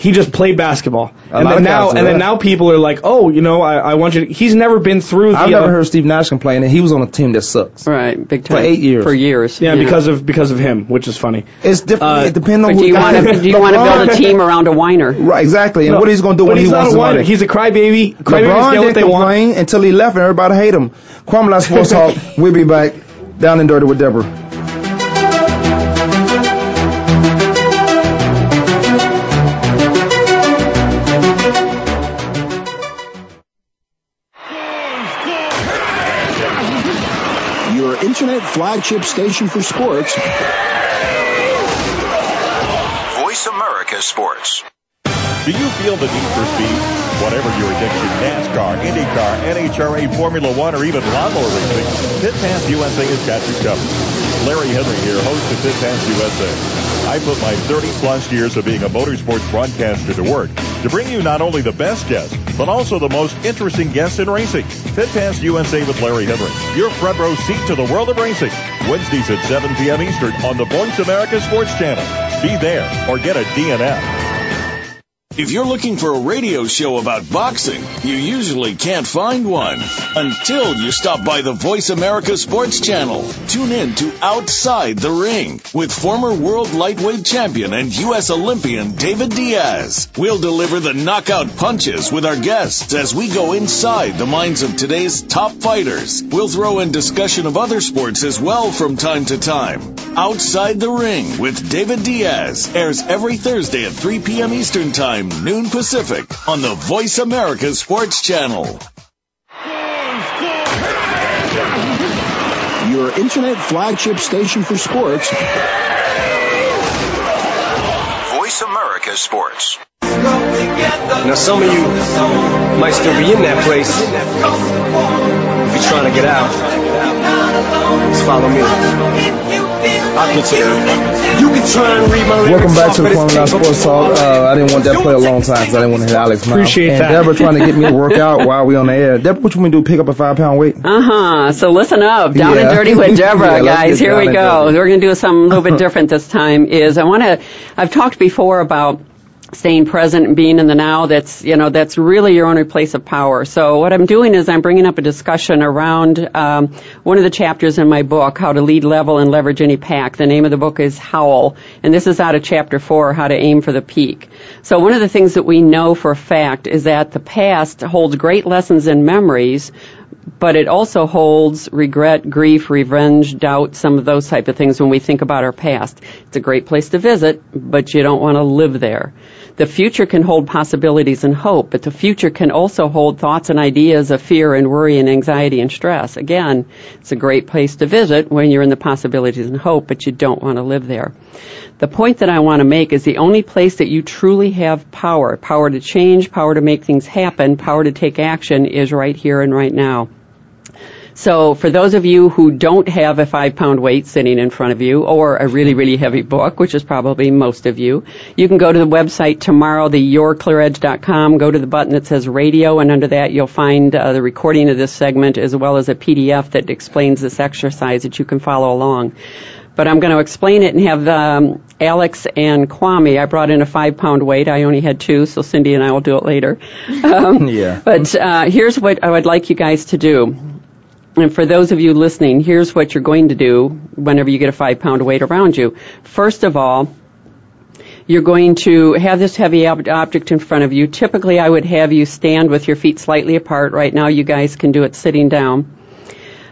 He just played basketball, A and lot then of now guys do and then now people are like, oh, you know, I, I want you. To, he's never been through the. I've never uh, heard Steve Nash complain, and he was on a team that sucks. Right, big time. For eight years. For years. Yeah, because of because of him, which is funny. It's different. Uh, it depends on who do you want to do you want to build a team around a whiner? Right, exactly. And No, what he's going to do when he's he not wants a whiner. He's a crybaby. Crybabies LeBron get what didn't they want. complain until he left, and everybody hate him. Kwamie Sports Talk. We'll be back down and dirty with Deborah. Flagship station for sports. Voice America Sports. Do you feel the need for speed? Whatever your addiction, NASCAR, IndyCar, NHRA, Formula One, or even lawnmower racing, Pit Pass USA has got you covered. Larry Henry here, host of Pit Pass USA. I put my 30 plus years of being a motorsports broadcaster to work to bring you not only the best guests, but also the most interesting guests in racing. Pit Pass USA with Larry Henry, your front row seat to the world of racing. Wednesdays at 7 p.m. Eastern on the Voice America Sports Channel. Be there or get a DNF. If you're looking for a radio show about boxing, you usually can't find one until you stop by the Voice America Sports Channel. Tune in to Outside the Ring with former world lightweight champion and U.S. Olympian David Diaz. We'll deliver the knockout punches with our guests as we go inside the minds of today's top fighters. We'll throw in discussion of other sports as well from time to time. Outside the Ring with David Diaz airs every Thursday at 3 p.m. Eastern Time, noon Pacific on the Voice America Sports Channel. Your internet flagship station for sports. Voice America Sports. Now some of you might still be in that place. If you're trying to get out, just follow me. I'll get you there. You can try and read my Welcome back to the of this Corner Now Sports Talk. Uh, I didn't want that play a long time because I didn't want to hit Alex mouth. Appreciate and that. Deborah trying to get me to work out while we on the air. Deborah, what you want me to do? Pick up a five pound weight? Uh huh. So listen up, down and dirty with Deborah, Yeah, guys. Here we go. dirty. We're going to do something a little bit different this time. Is I want to. I've talked before about staying present and being in the now. That's you know that's really your only place of power. So what I'm doing is I'm bringing up a discussion around um, one of the chapters in my book, How to Lead, Level, and Leverage Any Pack. The name of the book is Howl, and this is out of chapter four, How to Aim for the Peak. So one of the things that we know for a fact is that the past holds great lessons and memories but it also holds regret, grief, revenge, doubt, some of those type of things when we think about our past. It's a great place to visit, but you don't want to live there. The future can hold possibilities and hope, but the future can also hold thoughts and ideas of fear and worry and anxiety and stress. Again, it's a great place to visit when you're in the possibilities and hope, but you don't want to live there. The point that I want to make is the only place that you truly have power, power to change, power to make things happen, power to take action is right here and right now. So for those of you who don't have a five pound weight sitting in front of you or a really, really heavy book, which is probably most of you, you can go to the website tomorrow, the yourclearedge.com, go to the button that says radio and under that you'll find uh, the recording of this segment as well as a PDF that explains this exercise that you can follow along but I'm going to explain it and have um, Alex and Kwamie. I brought in a five pound weight. I only had two, so Cindy and I will do it later. Um, yeah. But uh, here's what I would like you guys to do. And for those of you listening, here's what you're going to do whenever you get a five pound weight around you. First of all, you're going to have this heavy ob- object in front of you. Typically, I would have you stand with your feet slightly apart. Right now, you guys can do it sitting down.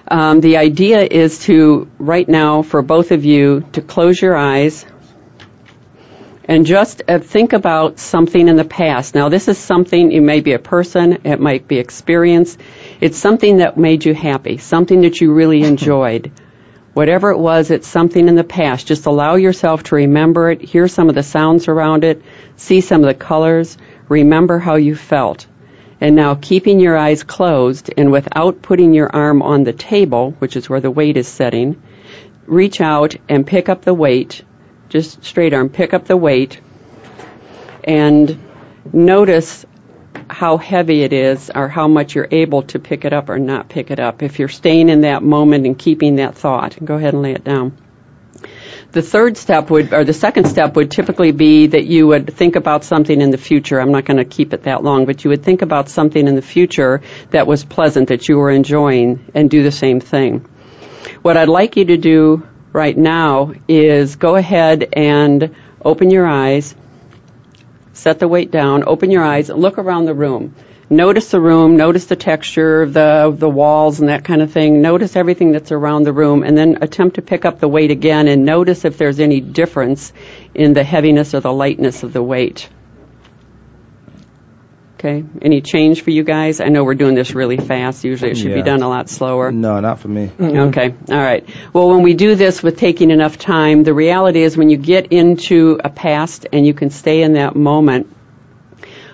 Um, the idea is to, right now, for both of you, to close your eyes and just uh, think about something in the past. Now, this is something, it may be a person, it might be experience. It's something that made you happy, something that you really enjoyed. Whatever it was, it's something in the past. Just allow yourself to remember it, hear some of the sounds around it, see some of the colors, remember how you felt. And now keeping your eyes closed and without putting your arm on the table, which is where the weight is setting, reach out and pick up the weight just straight arm, pick up the weight and notice how heavy it is or how much you're able to pick it up or not pick it up. If you're staying in that moment and keeping that thought, go ahead and lay it down. The third step would, or the second step would typically be that you would think about something in the future. I'm not going to keep it that long, but you would think about something in the future that was pleasant, that you were enjoying, and do the same thing. What I'd like you to do right now is go ahead and open your eyes, set the weight down, open your eyes, look around the room. Notice the room, notice the texture the, the walls and that kind of thing. Notice everything that's around the room and then attempt to pick up the weight again and notice if there's any difference in the heaviness or the lightness of the weight. Okay. Any change for you guys? I know we're doing this really fast. Usually it should be Yeah. done a lot slower. No, not for me. Mm-hmm. Okay. All right. Well, when we do this with taking enough time, the reality is when you get into a past and you can stay in that moment,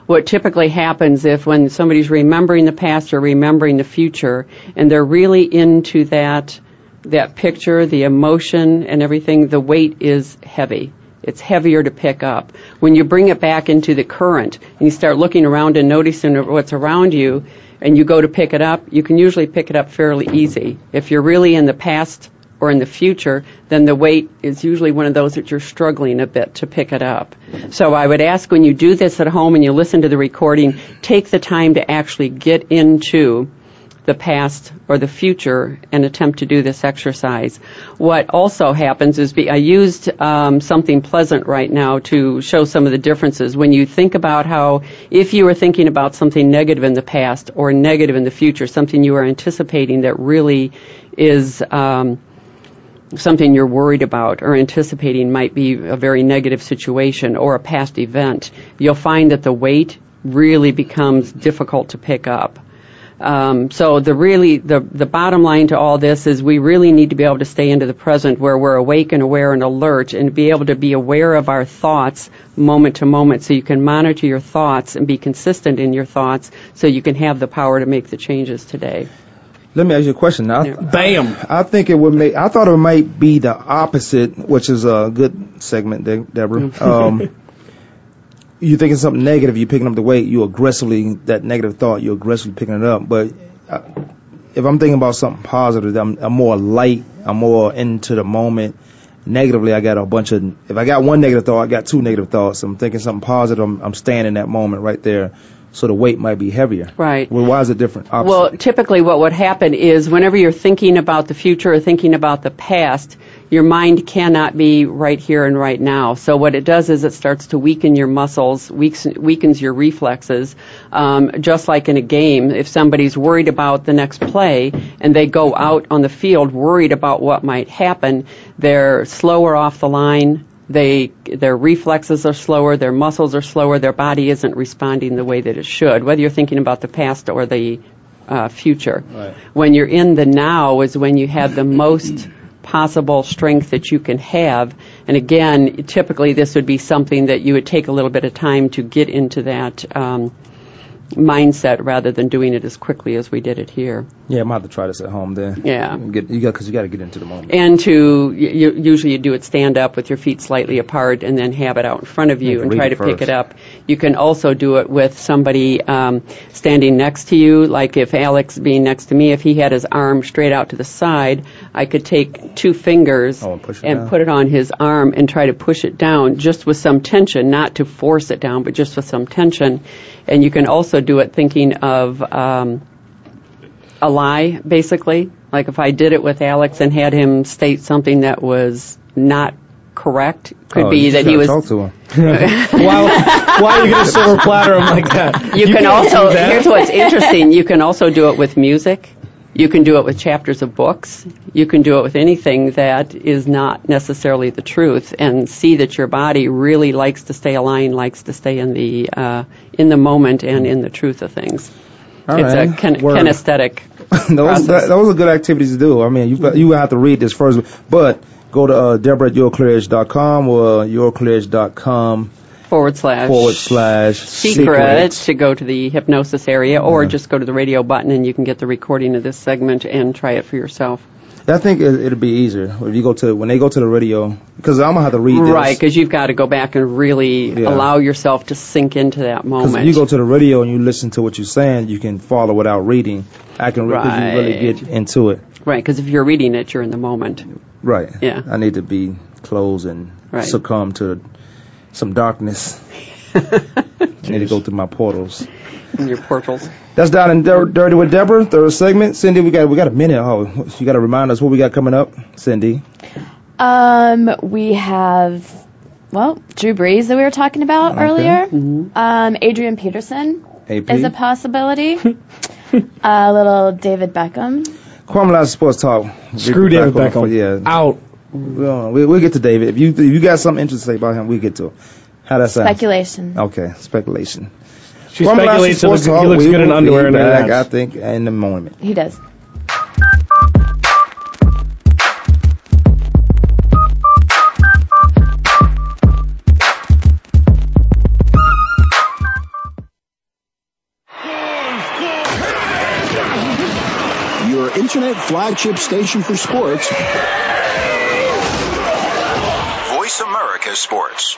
what typically happens if when somebody's remembering the past or remembering the future and they're really into that that picture, the emotion and everything, the weight is heavy. It's heavier to pick up. When you bring it back into the current and you start looking around and noticing what's around you and you go to pick it up, you can usually pick it up fairly easy. If you're really in the past or in the future, then the weight is usually one of those that you're struggling a bit to pick it up. So I would ask when you do this at home and you listen to the recording, take the time to actually get into the past or the future and attempt to do this exercise. What also happens is be, I used um, something pleasant right now to show some of the differences. When you think about how, if you were thinking about something negative in the past or negative in the future, something you are anticipating that really is um, something you're worried about or anticipating might be a very negative situation or a past event, you'll find that the weight really becomes difficult to pick up. Um, so the really the the bottom line to all this is we really need to be able to stay into the present where we're awake and aware and alert and be able to be aware of our thoughts moment to moment so you can monitor your thoughts and be consistent in your thoughts so you can have the power to make the changes today. Let me ask you a question. Now, Bam. I think it would make. I thought it might be the opposite, which is a good segment, De- Deborah. Um, you thinking something negative, you're picking up the weight, you aggressively that negative thought, you're aggressively picking it up. But uh, if I'm thinking about something positive, I'm, I'm more light, I'm more into the moment. Negatively, I got a bunch of. If I got one negative thought, I got two negative thoughts. I'm thinking something positive. I'm, I'm staying in that moment right there. So the weight might be heavier. Right. Well, why is it different? Opposite. Well, typically what would happen is whenever you're thinking about the future or thinking about the past, your mind cannot be right here and right now. So what it does is it starts to weaken your muscles, weakens, weakens your reflexes. Um, just like in a game, if somebody's worried about the next play and they go out on the field worried about what might happen, they're slower off the line. They, their reflexes are slower, their muscles are slower, their body isn't responding the way that it should, whether you're thinking about the past or the uh, future. Right. When you're in the now is when you have the most possible strength that you can have. And again, typically this would be something that you would take a little bit of time to get into that um, mindset rather than doing it as quickly as we did it here. Yeah, I'm have to try this at home then. Yeah. Get, you got because you got to get into the moment. And to you, usually you do it stand up with your feet slightly apart, and then have it out in front of you and try to pick it up. You can also do it with somebody um, standing next to you, like if Alex being next to me, if he had his arm straight out to the side, I could take two fingers Oh, and and put it on his arm and try to push it down, just with some tension, not to force it down, but just with some tension. And you can also do it thinking of. Um, a lie, basically. Like if I did it with Alex and had him state something that was not correct, could Oh, be that he was. gotta talk to him. why, why are you going to silver platter him like that? You, can can't also. Here's what's interesting. You can also do it with music. You can do it with chapters of books. You can do it with anything that is not necessarily the truth, and see that your body really likes to stay aligned, likes to stay in the uh, in the moment and in the truth of things. All it's right. a kin- kinesthetic. those, that, those are good activities to do. I mean, you you have to read this first, but go to uh, Deborah at or yourclearedge.com forward slash forward slash secret to go to the hypnosis area or uh-huh. just go to the radio button and you can get the recording of this segment and try it for yourself. I think it, it'll be easier if you go to when they go to the radio because I'm gonna have to read this. Right, because you've got to go back and really Yeah. allow yourself to sink into that Because moment. if you go to the radio and you listen to what you're saying, you can follow without reading. I can re- 'cause you really get into it. right, because if you're reading it, you're in the moment. Right. Yeah. I need to be closed and Right. succumb to some darkness. I need to go through my portals. in your portals. That's down in Dir- Dirty with Deborah, third segment. Cindy, we got we got a minute. Oh, you got to remind us what we got coming up, Cindy. Um, we have, well, Drew Brees that we were talking about Okay. earlier. Mm-hmm. Um, Adrian Peterson AP. is a possibility. a little David Beckham. Kwamie Lassiter Sports Talk. Screw David on- Beckham. Yeah. Out. We'll, we'll we'll get to David. If you if you got something interesting to say about him, we get to it. How that sound? Speculation. Okay, speculation. She Kwamie speculates he Sports looks, he looks we good in underwear be and back, I think, in the moment. He does. Your internet flagship station for sports. America Sports.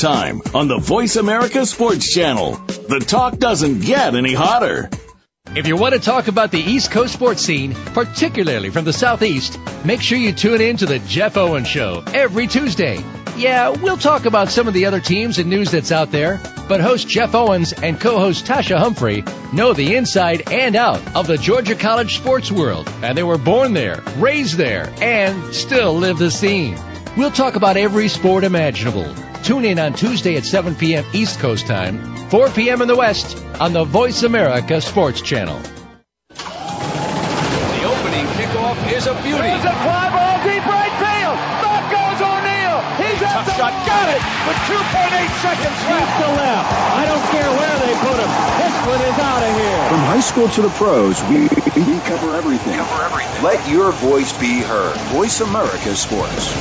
Time on the Voice America Sports Channel. The talk doesn't get any hotter. If you want to talk about the East Coast sports scene, particularly from the Southeast, make sure you tune in to the Jeff Owen Show every Tuesday. Yeah, we'll talk about some of the other teams and news that's out there, but host Jeff Owens and co-host Tasha Humphrey know the inside and out of the Georgia College sports world, and they were born there, raised there, and still live the scene. We'll talk about every sport imaginable. Tune in on Tuesday at 7 p.m. East Coast time, 4 p.m. in the West on the Voice America Sports Channel. The opening kickoff is a beauty. There's a fly ball deep right field. Back goes O'Neal. He's at the shot. Got it with 2.8 seconds left. to left. I don't care where they put him. This one is out of here. From high school to the pros, we, we cover everything. Cover everything. Let your voice be heard. Voice America Sports.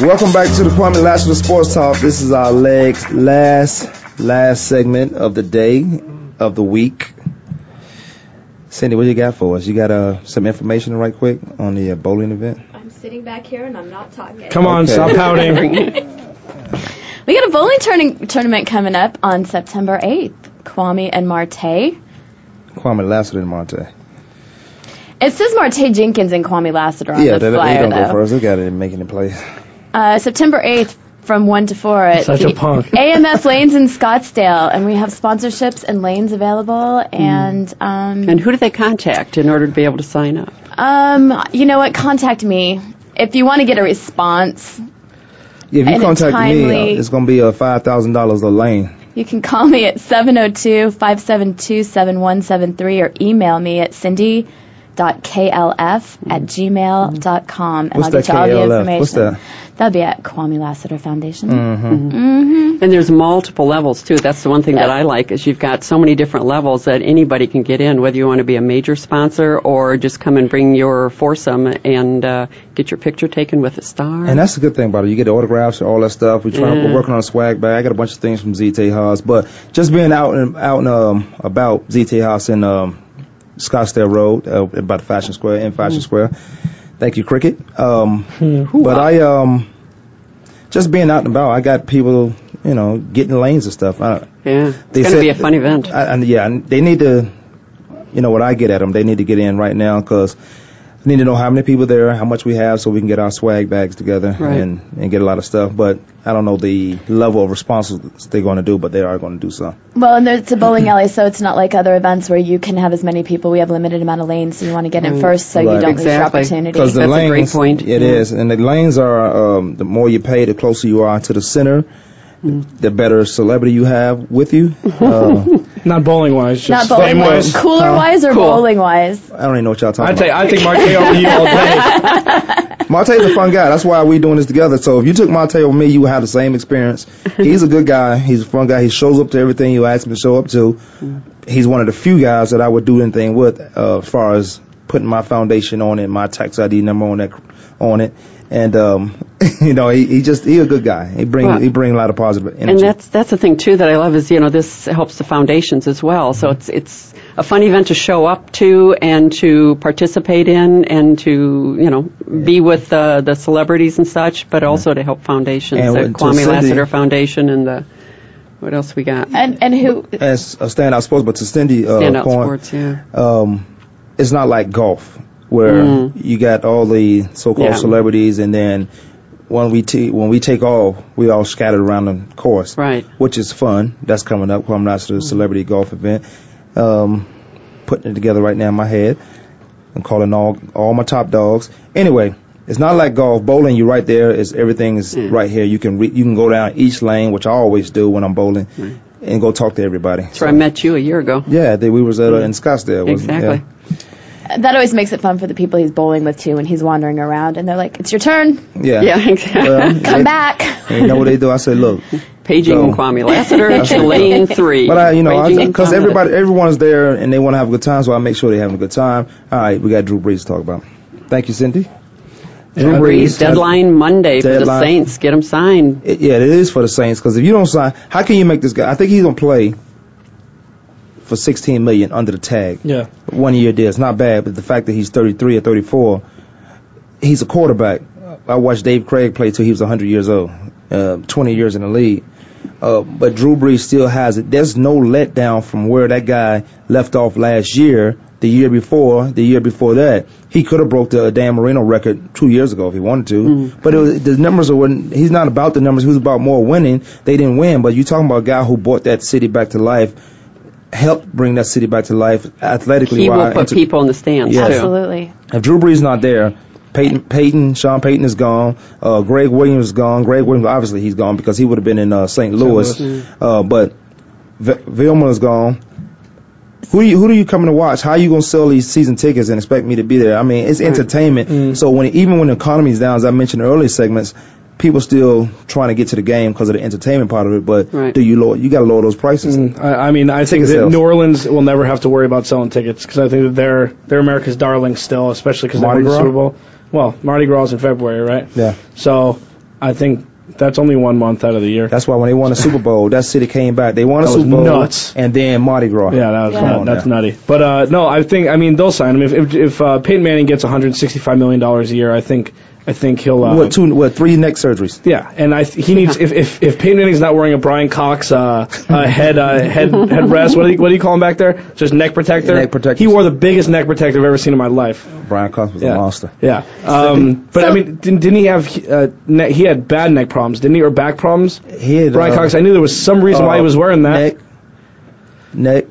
Welcome back to the Kwamie Lassiter Sports Talk. This is our legs last last segment of the day of the week. Cindy, what you got for us? You got uh, some information right quick on the uh, bowling event? I'm sitting back here and I'm not talking. Come on, Okay. stop pouting. We got a bowling turning, tournament coming up on September 8th. Kwamie and Marte. Kwamie Lassiter and Monte. It says Marte Jenkins and Kwamie Lassiter on Yeah, the they, they flyer, don't though. go first. They got it making it play. Uh, September 8th from 1 to 4 at Such the a punk. AMF Lanes in Scottsdale. And we have sponsorships and lanes available. And, um, And who do they contact in order to be able to sign up? um, you know what? Contact me. If you want to get a response, If you And a contact me, timely- uh, it's going to be a $5,000 a lane. you can call me at 702-572-7173 or email me at cindy.klf at gmail.com and What's I'll get you all the information. What's that? That'll be at Kwamie Lassiter Foundation. Mm-hmm. hmm And there's multiple levels too. That's the one thing that I like is you've got so many different levels that anybody can get in, whether you want to be a major sponsor or just come and bring your foursome and uh, get your picture taken with a star. And that's the good thing about it. You get the autographs and all that stuff. We try, Yeah. We're working on a swag bag. I got a bunch of things from ZT Haas, but just being out and out and um, about ZT Haas in um, Scottsdale Road, uh, by the Fashion Square in Fashion Square. Thank you, Cricket. Um, but I um, just being out and about. I got people, you know, getting lanes and stuff. I, yeah, it's going to be a fun event. I, and yeah, and they need to, you know, what I get at them, they need to get in right now because need to know how many people there, how much we have, so we can get our swag bags together Right. and and get a lot of stuff. But I don't know the level of responses they're going to do, but they are going to do some. Well, and it's a bowling alley, so it's not like other events where you can have as many people. We have a limited amount of lanes, so you want to get in Right. first so you don't lose your opportunity. Because the lanes, It is, and the lanes are um, the more you pay, the closer you are to the center. The better celebrity you have with you. Uh, Not bowling wise, Not just bowling wise. wise. Cooler wise or Cool. bowling wise? I don't even know what y'all talking I about. take I take Marte over you all day. Monte's a fun guy. That's why we doing this together. So if you took Monte over me, you would have the same experience. He's a good guy. He's a fun guy. He shows up to everything you ask him to show up to. He's one of the few guys that I would do anything with, uh, as far as putting my foundation on it, my tax ID number on that, on it. And, um, you know, he, he just, he a good guy. He bring, Well, he bring a lot of positive energy. And that's that's the thing too that I love is you know this helps the foundations as well. So it's it's a fun event to show up to and to participate in and to you know be with uh, the celebrities and such, but also to help foundations, And the Kwamie Cindy- Lassiter Foundation and the what else we got? And and who? as a standout sports, but to Cindy uh, Standout point, sports, yeah. um, it's not like golf where Mm. you got all the so-called Yeah. celebrities, and then when we t- when we take off, we all scattered around the course, right? Which is fun. That's coming up. Kwamie Lassiter Celebrity Golf Event. Um, putting it together right now in my head. I'm calling all all my top dogs. Anyway. It's not like golf. Bowling, You're right there. Is everything is right here. You can re- you can go down each lane, which I always do when I'm bowling, and go talk to everybody. That's where I met you a year ago. Yeah, they, we was at, uh, in Scottsdale. wasn't it? Exactly. That always makes it fun for the people he's bowling with too, when he's wandering around and they're like, "It's your turn. Yeah. Yeah, exactly. Well, Come they- back." You know what they do? I say, look, Paging go. Kwamie Lassiter That's to lane three. But I, you know, because everybody, everyone's there and they want to have a good time, so I make sure they're having a good time. All right, we got Drew Brees to talk about. Thank you, Cindy. Drew Brees deadline Monday for the Saints. Get him signed. It, yeah, it is for the Saints because if you don't sign, how can you make this guy? I think he's gonna play for 16 million under the tag. Yeah. One year deal. It's not bad, but the fact that he's 33 or 34, he's a quarterback. I watched Dave Krieg play till he was 100 years old, uh, 20 years in the league. Uh, but Drew Brees still has it. There's no letdown from where that guy left off last year, the year before, the year before that. He could have broke the Dan Marino record two years ago if he wanted to. But it was, the numbers are, he's not about the numbers. He was about more winning. They didn't win. But you're talking about a guy who brought that city back to life, helped bring that city back to life athletically. He will put and to- people in the stands Yes. too. Absolutely. if Drew Brees not there, Payton, Payton, Sean Payton is gone. Uh, Gregg Williams is gone. Gregg Williams, obviously, he's gone because he would have been in uh, St. Louis. Louis. Uh, but v- Vilma is gone. Who do you who do you coming to watch? How are you gonna sell these season tickets and expect me to be there? I mean, it's entertainment. So when even when the economy is down, as I mentioned in earlier segments, people still trying to get to the game because of the entertainment part of it. But do you lower? You got to lower those prices. I, I mean, I think Ticket that. New Orleans will never have to worry about selling tickets because I think that they're they're America's darling still, especially because they Mardi won the Super Bowl. Well, Mardi Gras is in February, right? Yeah. So I think that's only one month out of the year. That's why when they won the Super Bowl, that city came back. They won a That was Super Bowl, nuts. and then Mardi Gras. Yeah, that was Come on that's now. nutty. But uh, no, I think I mean they'll sign him if if, if uh, Peyton Manning gets 165 million dollars a year. I think I think he'll. Uh, what two? What three neck surgeries? Yeah, and I th- he needs if if if Peyton Manning's not wearing a Bryan Cox uh, uh, head uh, head head rest, what do you, what do you call him back there? Just neck protector. Neck protector. He wore the biggest neck protector I've ever seen in my life. Bryan Cox was Yeah. a monster. Yeah, um, but I mean, didn't, didn't he have uh, ne- he had bad neck problems, didn't he, or back problems? He had, Bryan uh, Cox. I knew there was some reason why he uh, was wearing that. Neck, neck.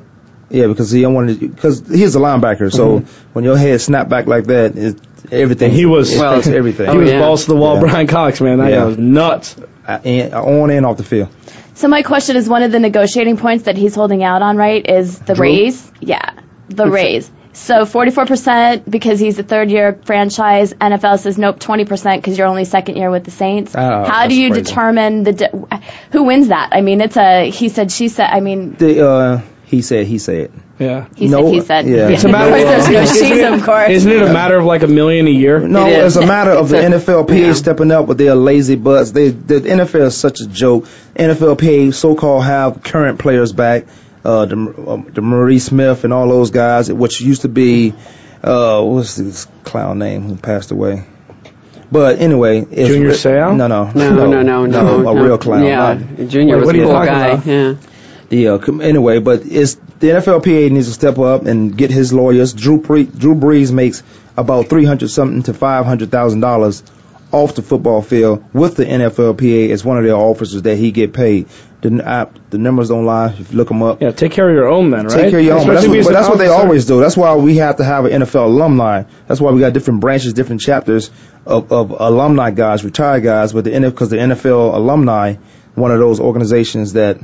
Yeah, because he wanted because he's a linebacker. So when your head snap back like that, it, everything. He was it affects everything. He was balls to the wall, Yeah. Bryan Cox, man. That Yeah. guy was nuts. Uh, and- on and off the field. So my question is, one of the negotiating points that he's holding out on, right, is the Drew? raise. Yeah, the raise. So 44% because he's a third year franchise. NFL says nope, 20% because you're only second year with the Saints. Oh, How do you crazy. determine the de- who wins that? I mean, it's a he said she said. I mean, The uh, he said he said. Yeah. he No, said he said. yeah. It's a matter of course, there's no she's, isn't, of course. it, isn't it a matter of like a million a year? No, It it's a matter of the It's a- NFLPA yeah. stepping up with their lazy butts. They, the NFL is such a joke. NFLPA so-called have current players back, uh, the, um, DeMaurice Smith and all those guys, which used to be, uh, what's this clown name who passed away? But anyway, it's Junior Seau? No, no, No, no, no, no. a no. real clown. Yeah, not- Junior What- was what a cool guy. about? Yeah. Yeah. Uh, com- Anyway, but it's the NFLPA needs to step up and get his lawyers. Drew Pre- Drew Brees makes about three hundred something to five hundred thousand dollars off the football field with the NFLPA as one of their officers that he get paid. The I, the numbers don't lie. If you look them up. Yeah, take care of your own then, right? Take care of your own. That's, what, but that's what they always do. That's why we have to have an NFL alumni. That's why we got different branches, different chapters of, of alumni guys, retired guys. But the NFL, because the NFL alumni, one of those organizations that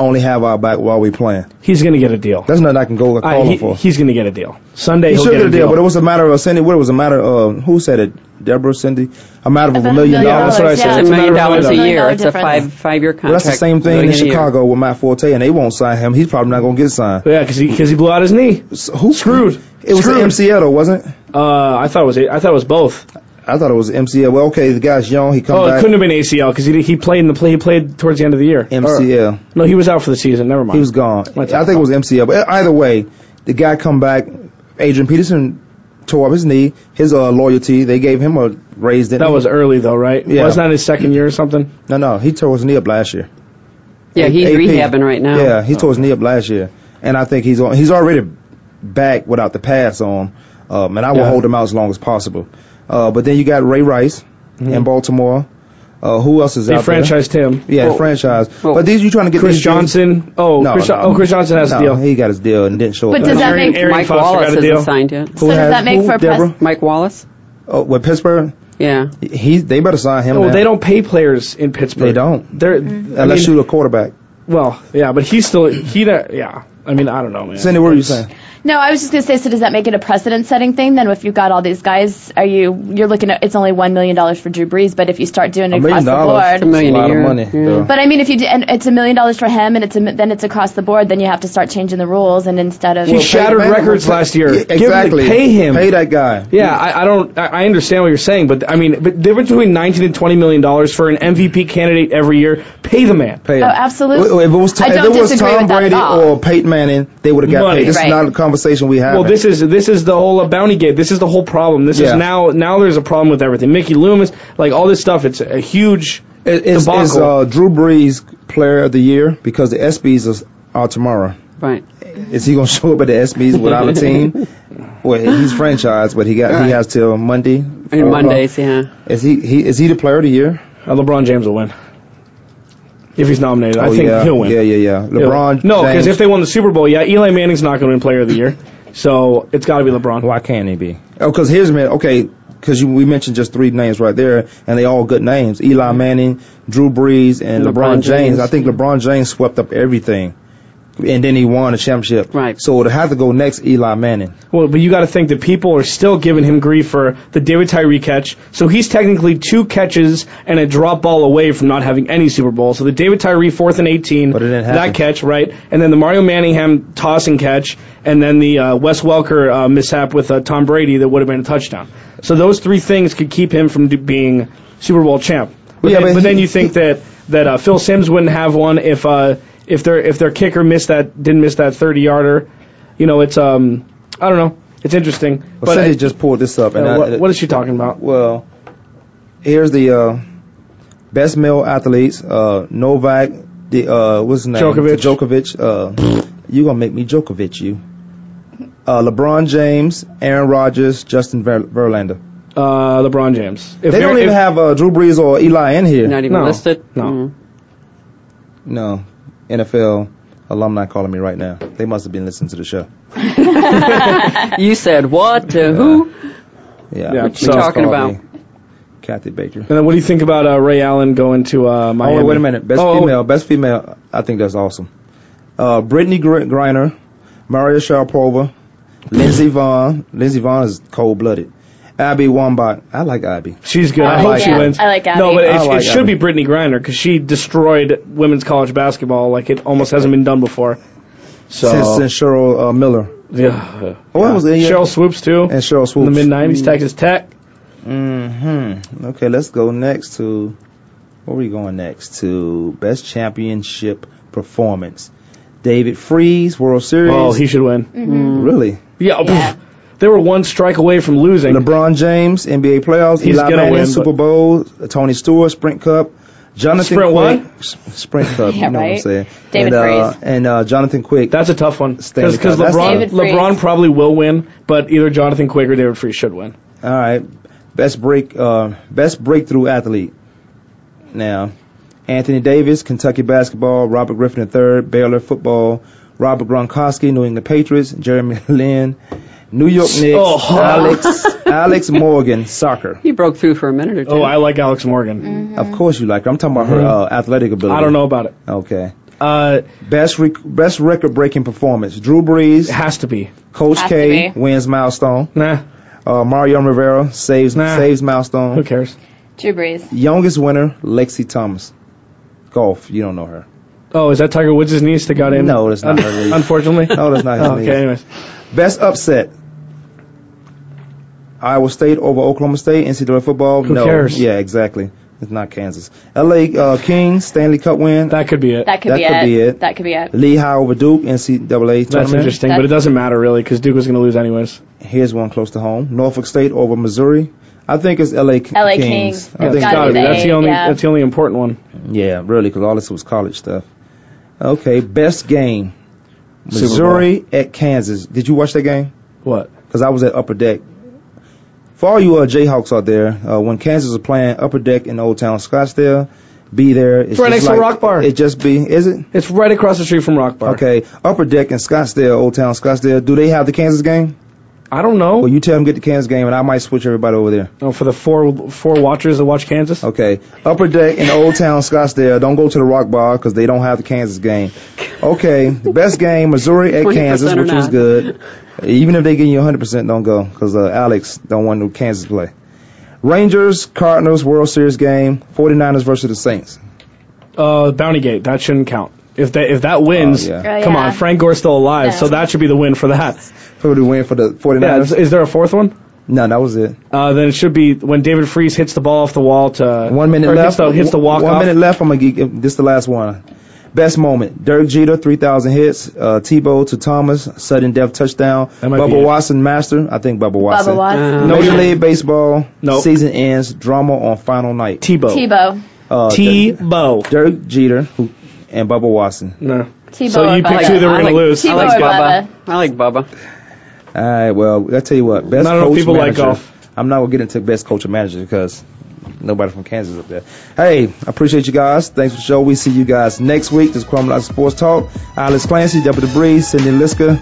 only have our back while we playing. He's going to get a deal. That's nothing I can go I- he- him for. he's going to get a deal. Sunday He he'll should get get a a deal, deal. but it was a matter of Cindy. What it was a matter of who said it? Deborah, Cindy. A matter of About a a million million dollars. That's what I dollars, said. yeah. It's a million dollars a year. dollar It's a five five year Well, contract. that's the same thing in million a year. Chicago with Matt Forte, and they won't sign him. He's probably not going to get signed. yeah, because he because he blew out his knee. So who Screwed. It was Screwed. the MCL though, wasn't it? Uh, I thought it was I thought it was both. I thought it was MCL. Well, okay, the guy's young. He come back. Oh, it couldn't have been ACL because he he played in the play he played towards the end of the year. MCL. Or- no, he was out for the season. Never mind. He was gone. I think it was MCL. But either way, the guy come back. Adrian Peterson tore up his knee. His uh, loyalty, they gave him a raise. That they? was early though, right? Yeah. Wasn't that his second year or something? no, no. He tore his knee up last year. Yeah, he's AP. rehabbing right now. Yeah, he tore his knee up last year, and I think he's on. He's already back without the pass on, um, and I will Yeah. hold him out as long as possible. Uh, but then you got Ray Rice in Baltimore. Uh, who else is They out there? franchised him. Yeah, Well- franchise. well, but these you trying to get Chris these deals- Johnson. Oh, No, Chris, no. oh, Chris Johnson has no, a deal. He got his deal and didn't show But up. does that Aaron- make- Aaron Mike Foster Wallace got a deal. isn't signed yet. So does has- that make who, for a pres- Deborah? Mike Wallace. Oh, with Pittsburgh, Yeah. he they better sign him. Oh, now. they don't pay players in Pittsburgh. They don't. They're unless I mean, you're a quarterback. Well, yeah, but he's still he. don't- Yeah, I mean, I don't know, man. Cindy, what were you It's- saying? No, I was just gonna say. So does that make it a precedent-setting thing? Then, if you've got all these guys, are you you're looking at it's only one million dollars for Drew Brees, but if you start doing it A million across the board, It's a million a a lot year. of money. Yeah. But I mean, if you do, and it's a million dollars for him, and it's a, then it's across the board, then you have to start changing the rules, and instead of He shattered Pay- records pay- last year. Yeah, Give him- exactly. pay him. Pay that guy. Yeah, I, I don't. I, I understand what you're saying, but I mean, but the difference between 19 and 20 million dollars for an MVP candidate every year, pay the man. Pay him. Oh, absolutely. Well, If it was, I if it was Tom Brady or Peyton Manning, they would have got Money. paid. This Right. is not a conversation we have. Well, this is this is the whole uh, bounty gate. This is the whole problem. This Yeah. is now now there's a problem with everything. Mickey Loomis, like all this stuff, it's a huge It- it's, debacle. it's uh, Drew Brees Player of the Year because the ESPYS is, are tomorrow. Right. Is he gonna show up at the ESPYS without a team? Well, he's franchised, but he got Right. he has till Monday. And Uh, Mondays, yeah. Is he, he is he the Player of the Year? uh, LeBron James will win if he's nominated. I Oh, think yeah. he'll win. Yeah, yeah, yeah. He'll- LeBron. No, because if they won the Super Bowl, yeah, Eli Manning's not going to win Player of the Year, so it's got to be LeBron. Why can't he be? Oh, because here's man. Okay, because we mentioned just three names right there, and they all good names: Eli mm-hmm. Manning, Drew Brees, and LeBron LeBron, James. James. I think LeBron James swept up everything, and then he won a championship. Right. So to have to go next, Eli Manning. Well, but you got to think that people are still giving him grief for the David Tyree catch. So he's technically two catches and a drop ball away from not having any Super Bowl. So the David Tyree fourth and 18, But it didn't that catch, right? And then the Mario Manningham tossing catch, and then the uh, Wes Welker uh, mishap with uh, Tom Brady that would have been a touchdown. So those three things could keep him from d- being Super Bowl champ. But, Yeah, then, but but then you think that that uh, Phil Simms wouldn't have one if uh, if their if their kicker missed that didn't miss that 30 yarder. You know, it's um I don't know. It's interesting. Well, but Cindy I- just pulled this up. And Uh, I- what- what is she talking about? Well, here's the uh, best male athletes. Uh, Novak, the uh, what's his name? Djokovic. Djokovic. Uh, you gonna make me Djokovic you? Uh, LeBron James, Aaron Rodgers, Justin Ver- Verlander. uh, LeBron James. If they don't even if- have uh, Drew Brees or Eli in here. Not even No. listed. No. Mm. No, NFL alumni calling me right now. They must have been listening to the show. You said what to who? Yeah, Yeah, they what you just talking about? me Kathy Baker. And then what do you think about uh, Ray Allen going to uh, Miami? Oh, wait a minute. Best Oh, oh, female. Best female. I think that's awesome. Uh, Brittney Gr- Griner, Maria Sharapova, Lindsey Vonn. Lindsey Vonn is cold blooded. Abby Wambach. I like Abby. She's good. I I, hope like she wins. I like Abby. No, but it, like it should Abby. be Brittney Griner because she destroyed women's college basketball like it almost hasn't been done before. So Since, since Cheryl uh, Miller yeah, Oh, that was it. Sheryl Swoopes too and Sheryl in Swoopes. the mid '90s, Texas Tech. Mm-hmm. Okay, let's go next to where are we going next to best championship performance. David Freese, World Series. Oh, he should win. Mm-hmm. really. Yeah, pff, they were one strike away from losing. LeBron James, NBA playoffs. He's Eli gonna Manning, win, Super Bowl. Tony Stewart, Sprint Cup. Jonathan Sprint Quick, what? Sprint Cup. Yeah, you know what I'm right. saying. David and, uh, and uh, Jonathan Quick. That's a tough one because LeBron LeBron probably will win, but either Jonathan Quick or David Freese should win. All right. Best break. Uh, best breakthrough athlete. Now, Anthony Davis, Kentucky basketball. Robert Griffin III, Baylor football. Robert Gronkowski, New England Patriots. Jeremy Lin, New York Knicks. Oh. Alex Alex Morgan, soccer. He broke through for a minute or two. Oh, I like Alex Morgan. Mm-hmm. Of course you like her. I'm talking about her uh, athletic ability. I don't know about it. Okay. Uh, Best rec- best record breaking performance. Drew Brees, has to be. Coach Has K be. wins milestone. Nah, Uh, Mario Rivera saves Nah. saves milestone. who cares? Drew Brees. Youngest winner, Lexi Thompson. Golf, you don't know her. Oh, is that Tiger Woods' niece that got in? No, that's not her league. Unfortunately. No, that's not his Oh, niece. okay, anyways. Best upset. Iowa State over Oklahoma State, NCAA football. Who no. cares? Yeah, exactly. It's not Kansas. LA uh, Kings, Stanley Cup win. That could be it. That could, That be, could it. be it. That could be it. Lehigh over Duke, NCAA That's tournament. interesting, but it doesn't matter really because Duke was going to lose anyways. Here's one close to home. Norfolk State over Missouri. I think it's LA, K- LA Kings. Kings. I Yeah, think it's gotta gotta be be. the That's the only. yeah. That's the only important one. Yeah, really, because all this was college stuff. Okay, best game. Missouri at Kansas. Did you watch that game? What? Because I was at Upper Deck. For all you uh, Jayhawks out there, uh, when Kansas is playing Upper Deck in Old Town Scottsdale, be there. It's right next to Rock Bar. It just be, is it? It's right across the street from Rock Bar. Okay, Upper Deck in Scottsdale, Old Town Scottsdale. Do they have the Kansas game? I don't know. Well, you tell them get the Kansas game, and I might switch everybody over there. Oh, for the four four watchers that watch Kansas. Okay, Upper Deck in Old Town Scottsdale. Don't go to the Rock Bar because they don't have the Kansas game. Okay, the best game Missouri at Kansas, which was good. Even if they give you 100%, don't go because uh, Alex don't want to Kansas play. Rangers Cardinals World Series game. 49ers versus the Saints. Uh, Bounty Gate. That shouldn't count. If that if that wins, Oh, yeah. Oh, come yeah. on, Frank Gore's still alive, No. so that should be the win for that. Who do win for the 49ers? Yeah, is, is there a fourth one? no, that was it. Uh, then it should be when David Freese hits the ball off the wall to One minute left. Hits the, hits the walk One off. minute left. I'm gonna give this the last one. Best moment: Derek Jeter, 3,000 hits. Uh, Tebow to Thomas, sudden death touchdown. That might Bubba it. Watson, master. I think Bubba Watson. Bubba Watson. No, Major League Baseball. Nope. Season ends. Drama on final night. Tebow. Tebow. Uh, Tebow. Derek Jeter who, and Bubba Watson. No. Tebow So you picked Bubba. who they were going to like- lose. I like Bubba. Bubba. I like Bubba. All right. Well, I'll tell you what. Best Not enough coach people like golf. I'm not gonna get into best coach or manager because nobody from Kansas up there. Hey, I appreciate you guys. Thanks for the show. We see you guys next week. This is Crumb Life Sports Talk. Alex Clancy, Deputy Breeze, Cindy Liska.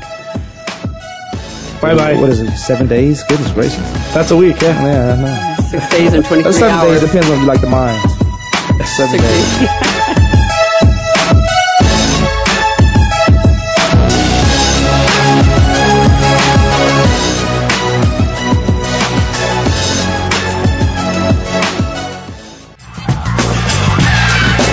Bye bye. What is it? Seven days? Goodness gracious. That's a week, yeah. Yeah, I know. Six days and 23 That's seven hours. days. Depends on if you like the mines. Seven Six days. days.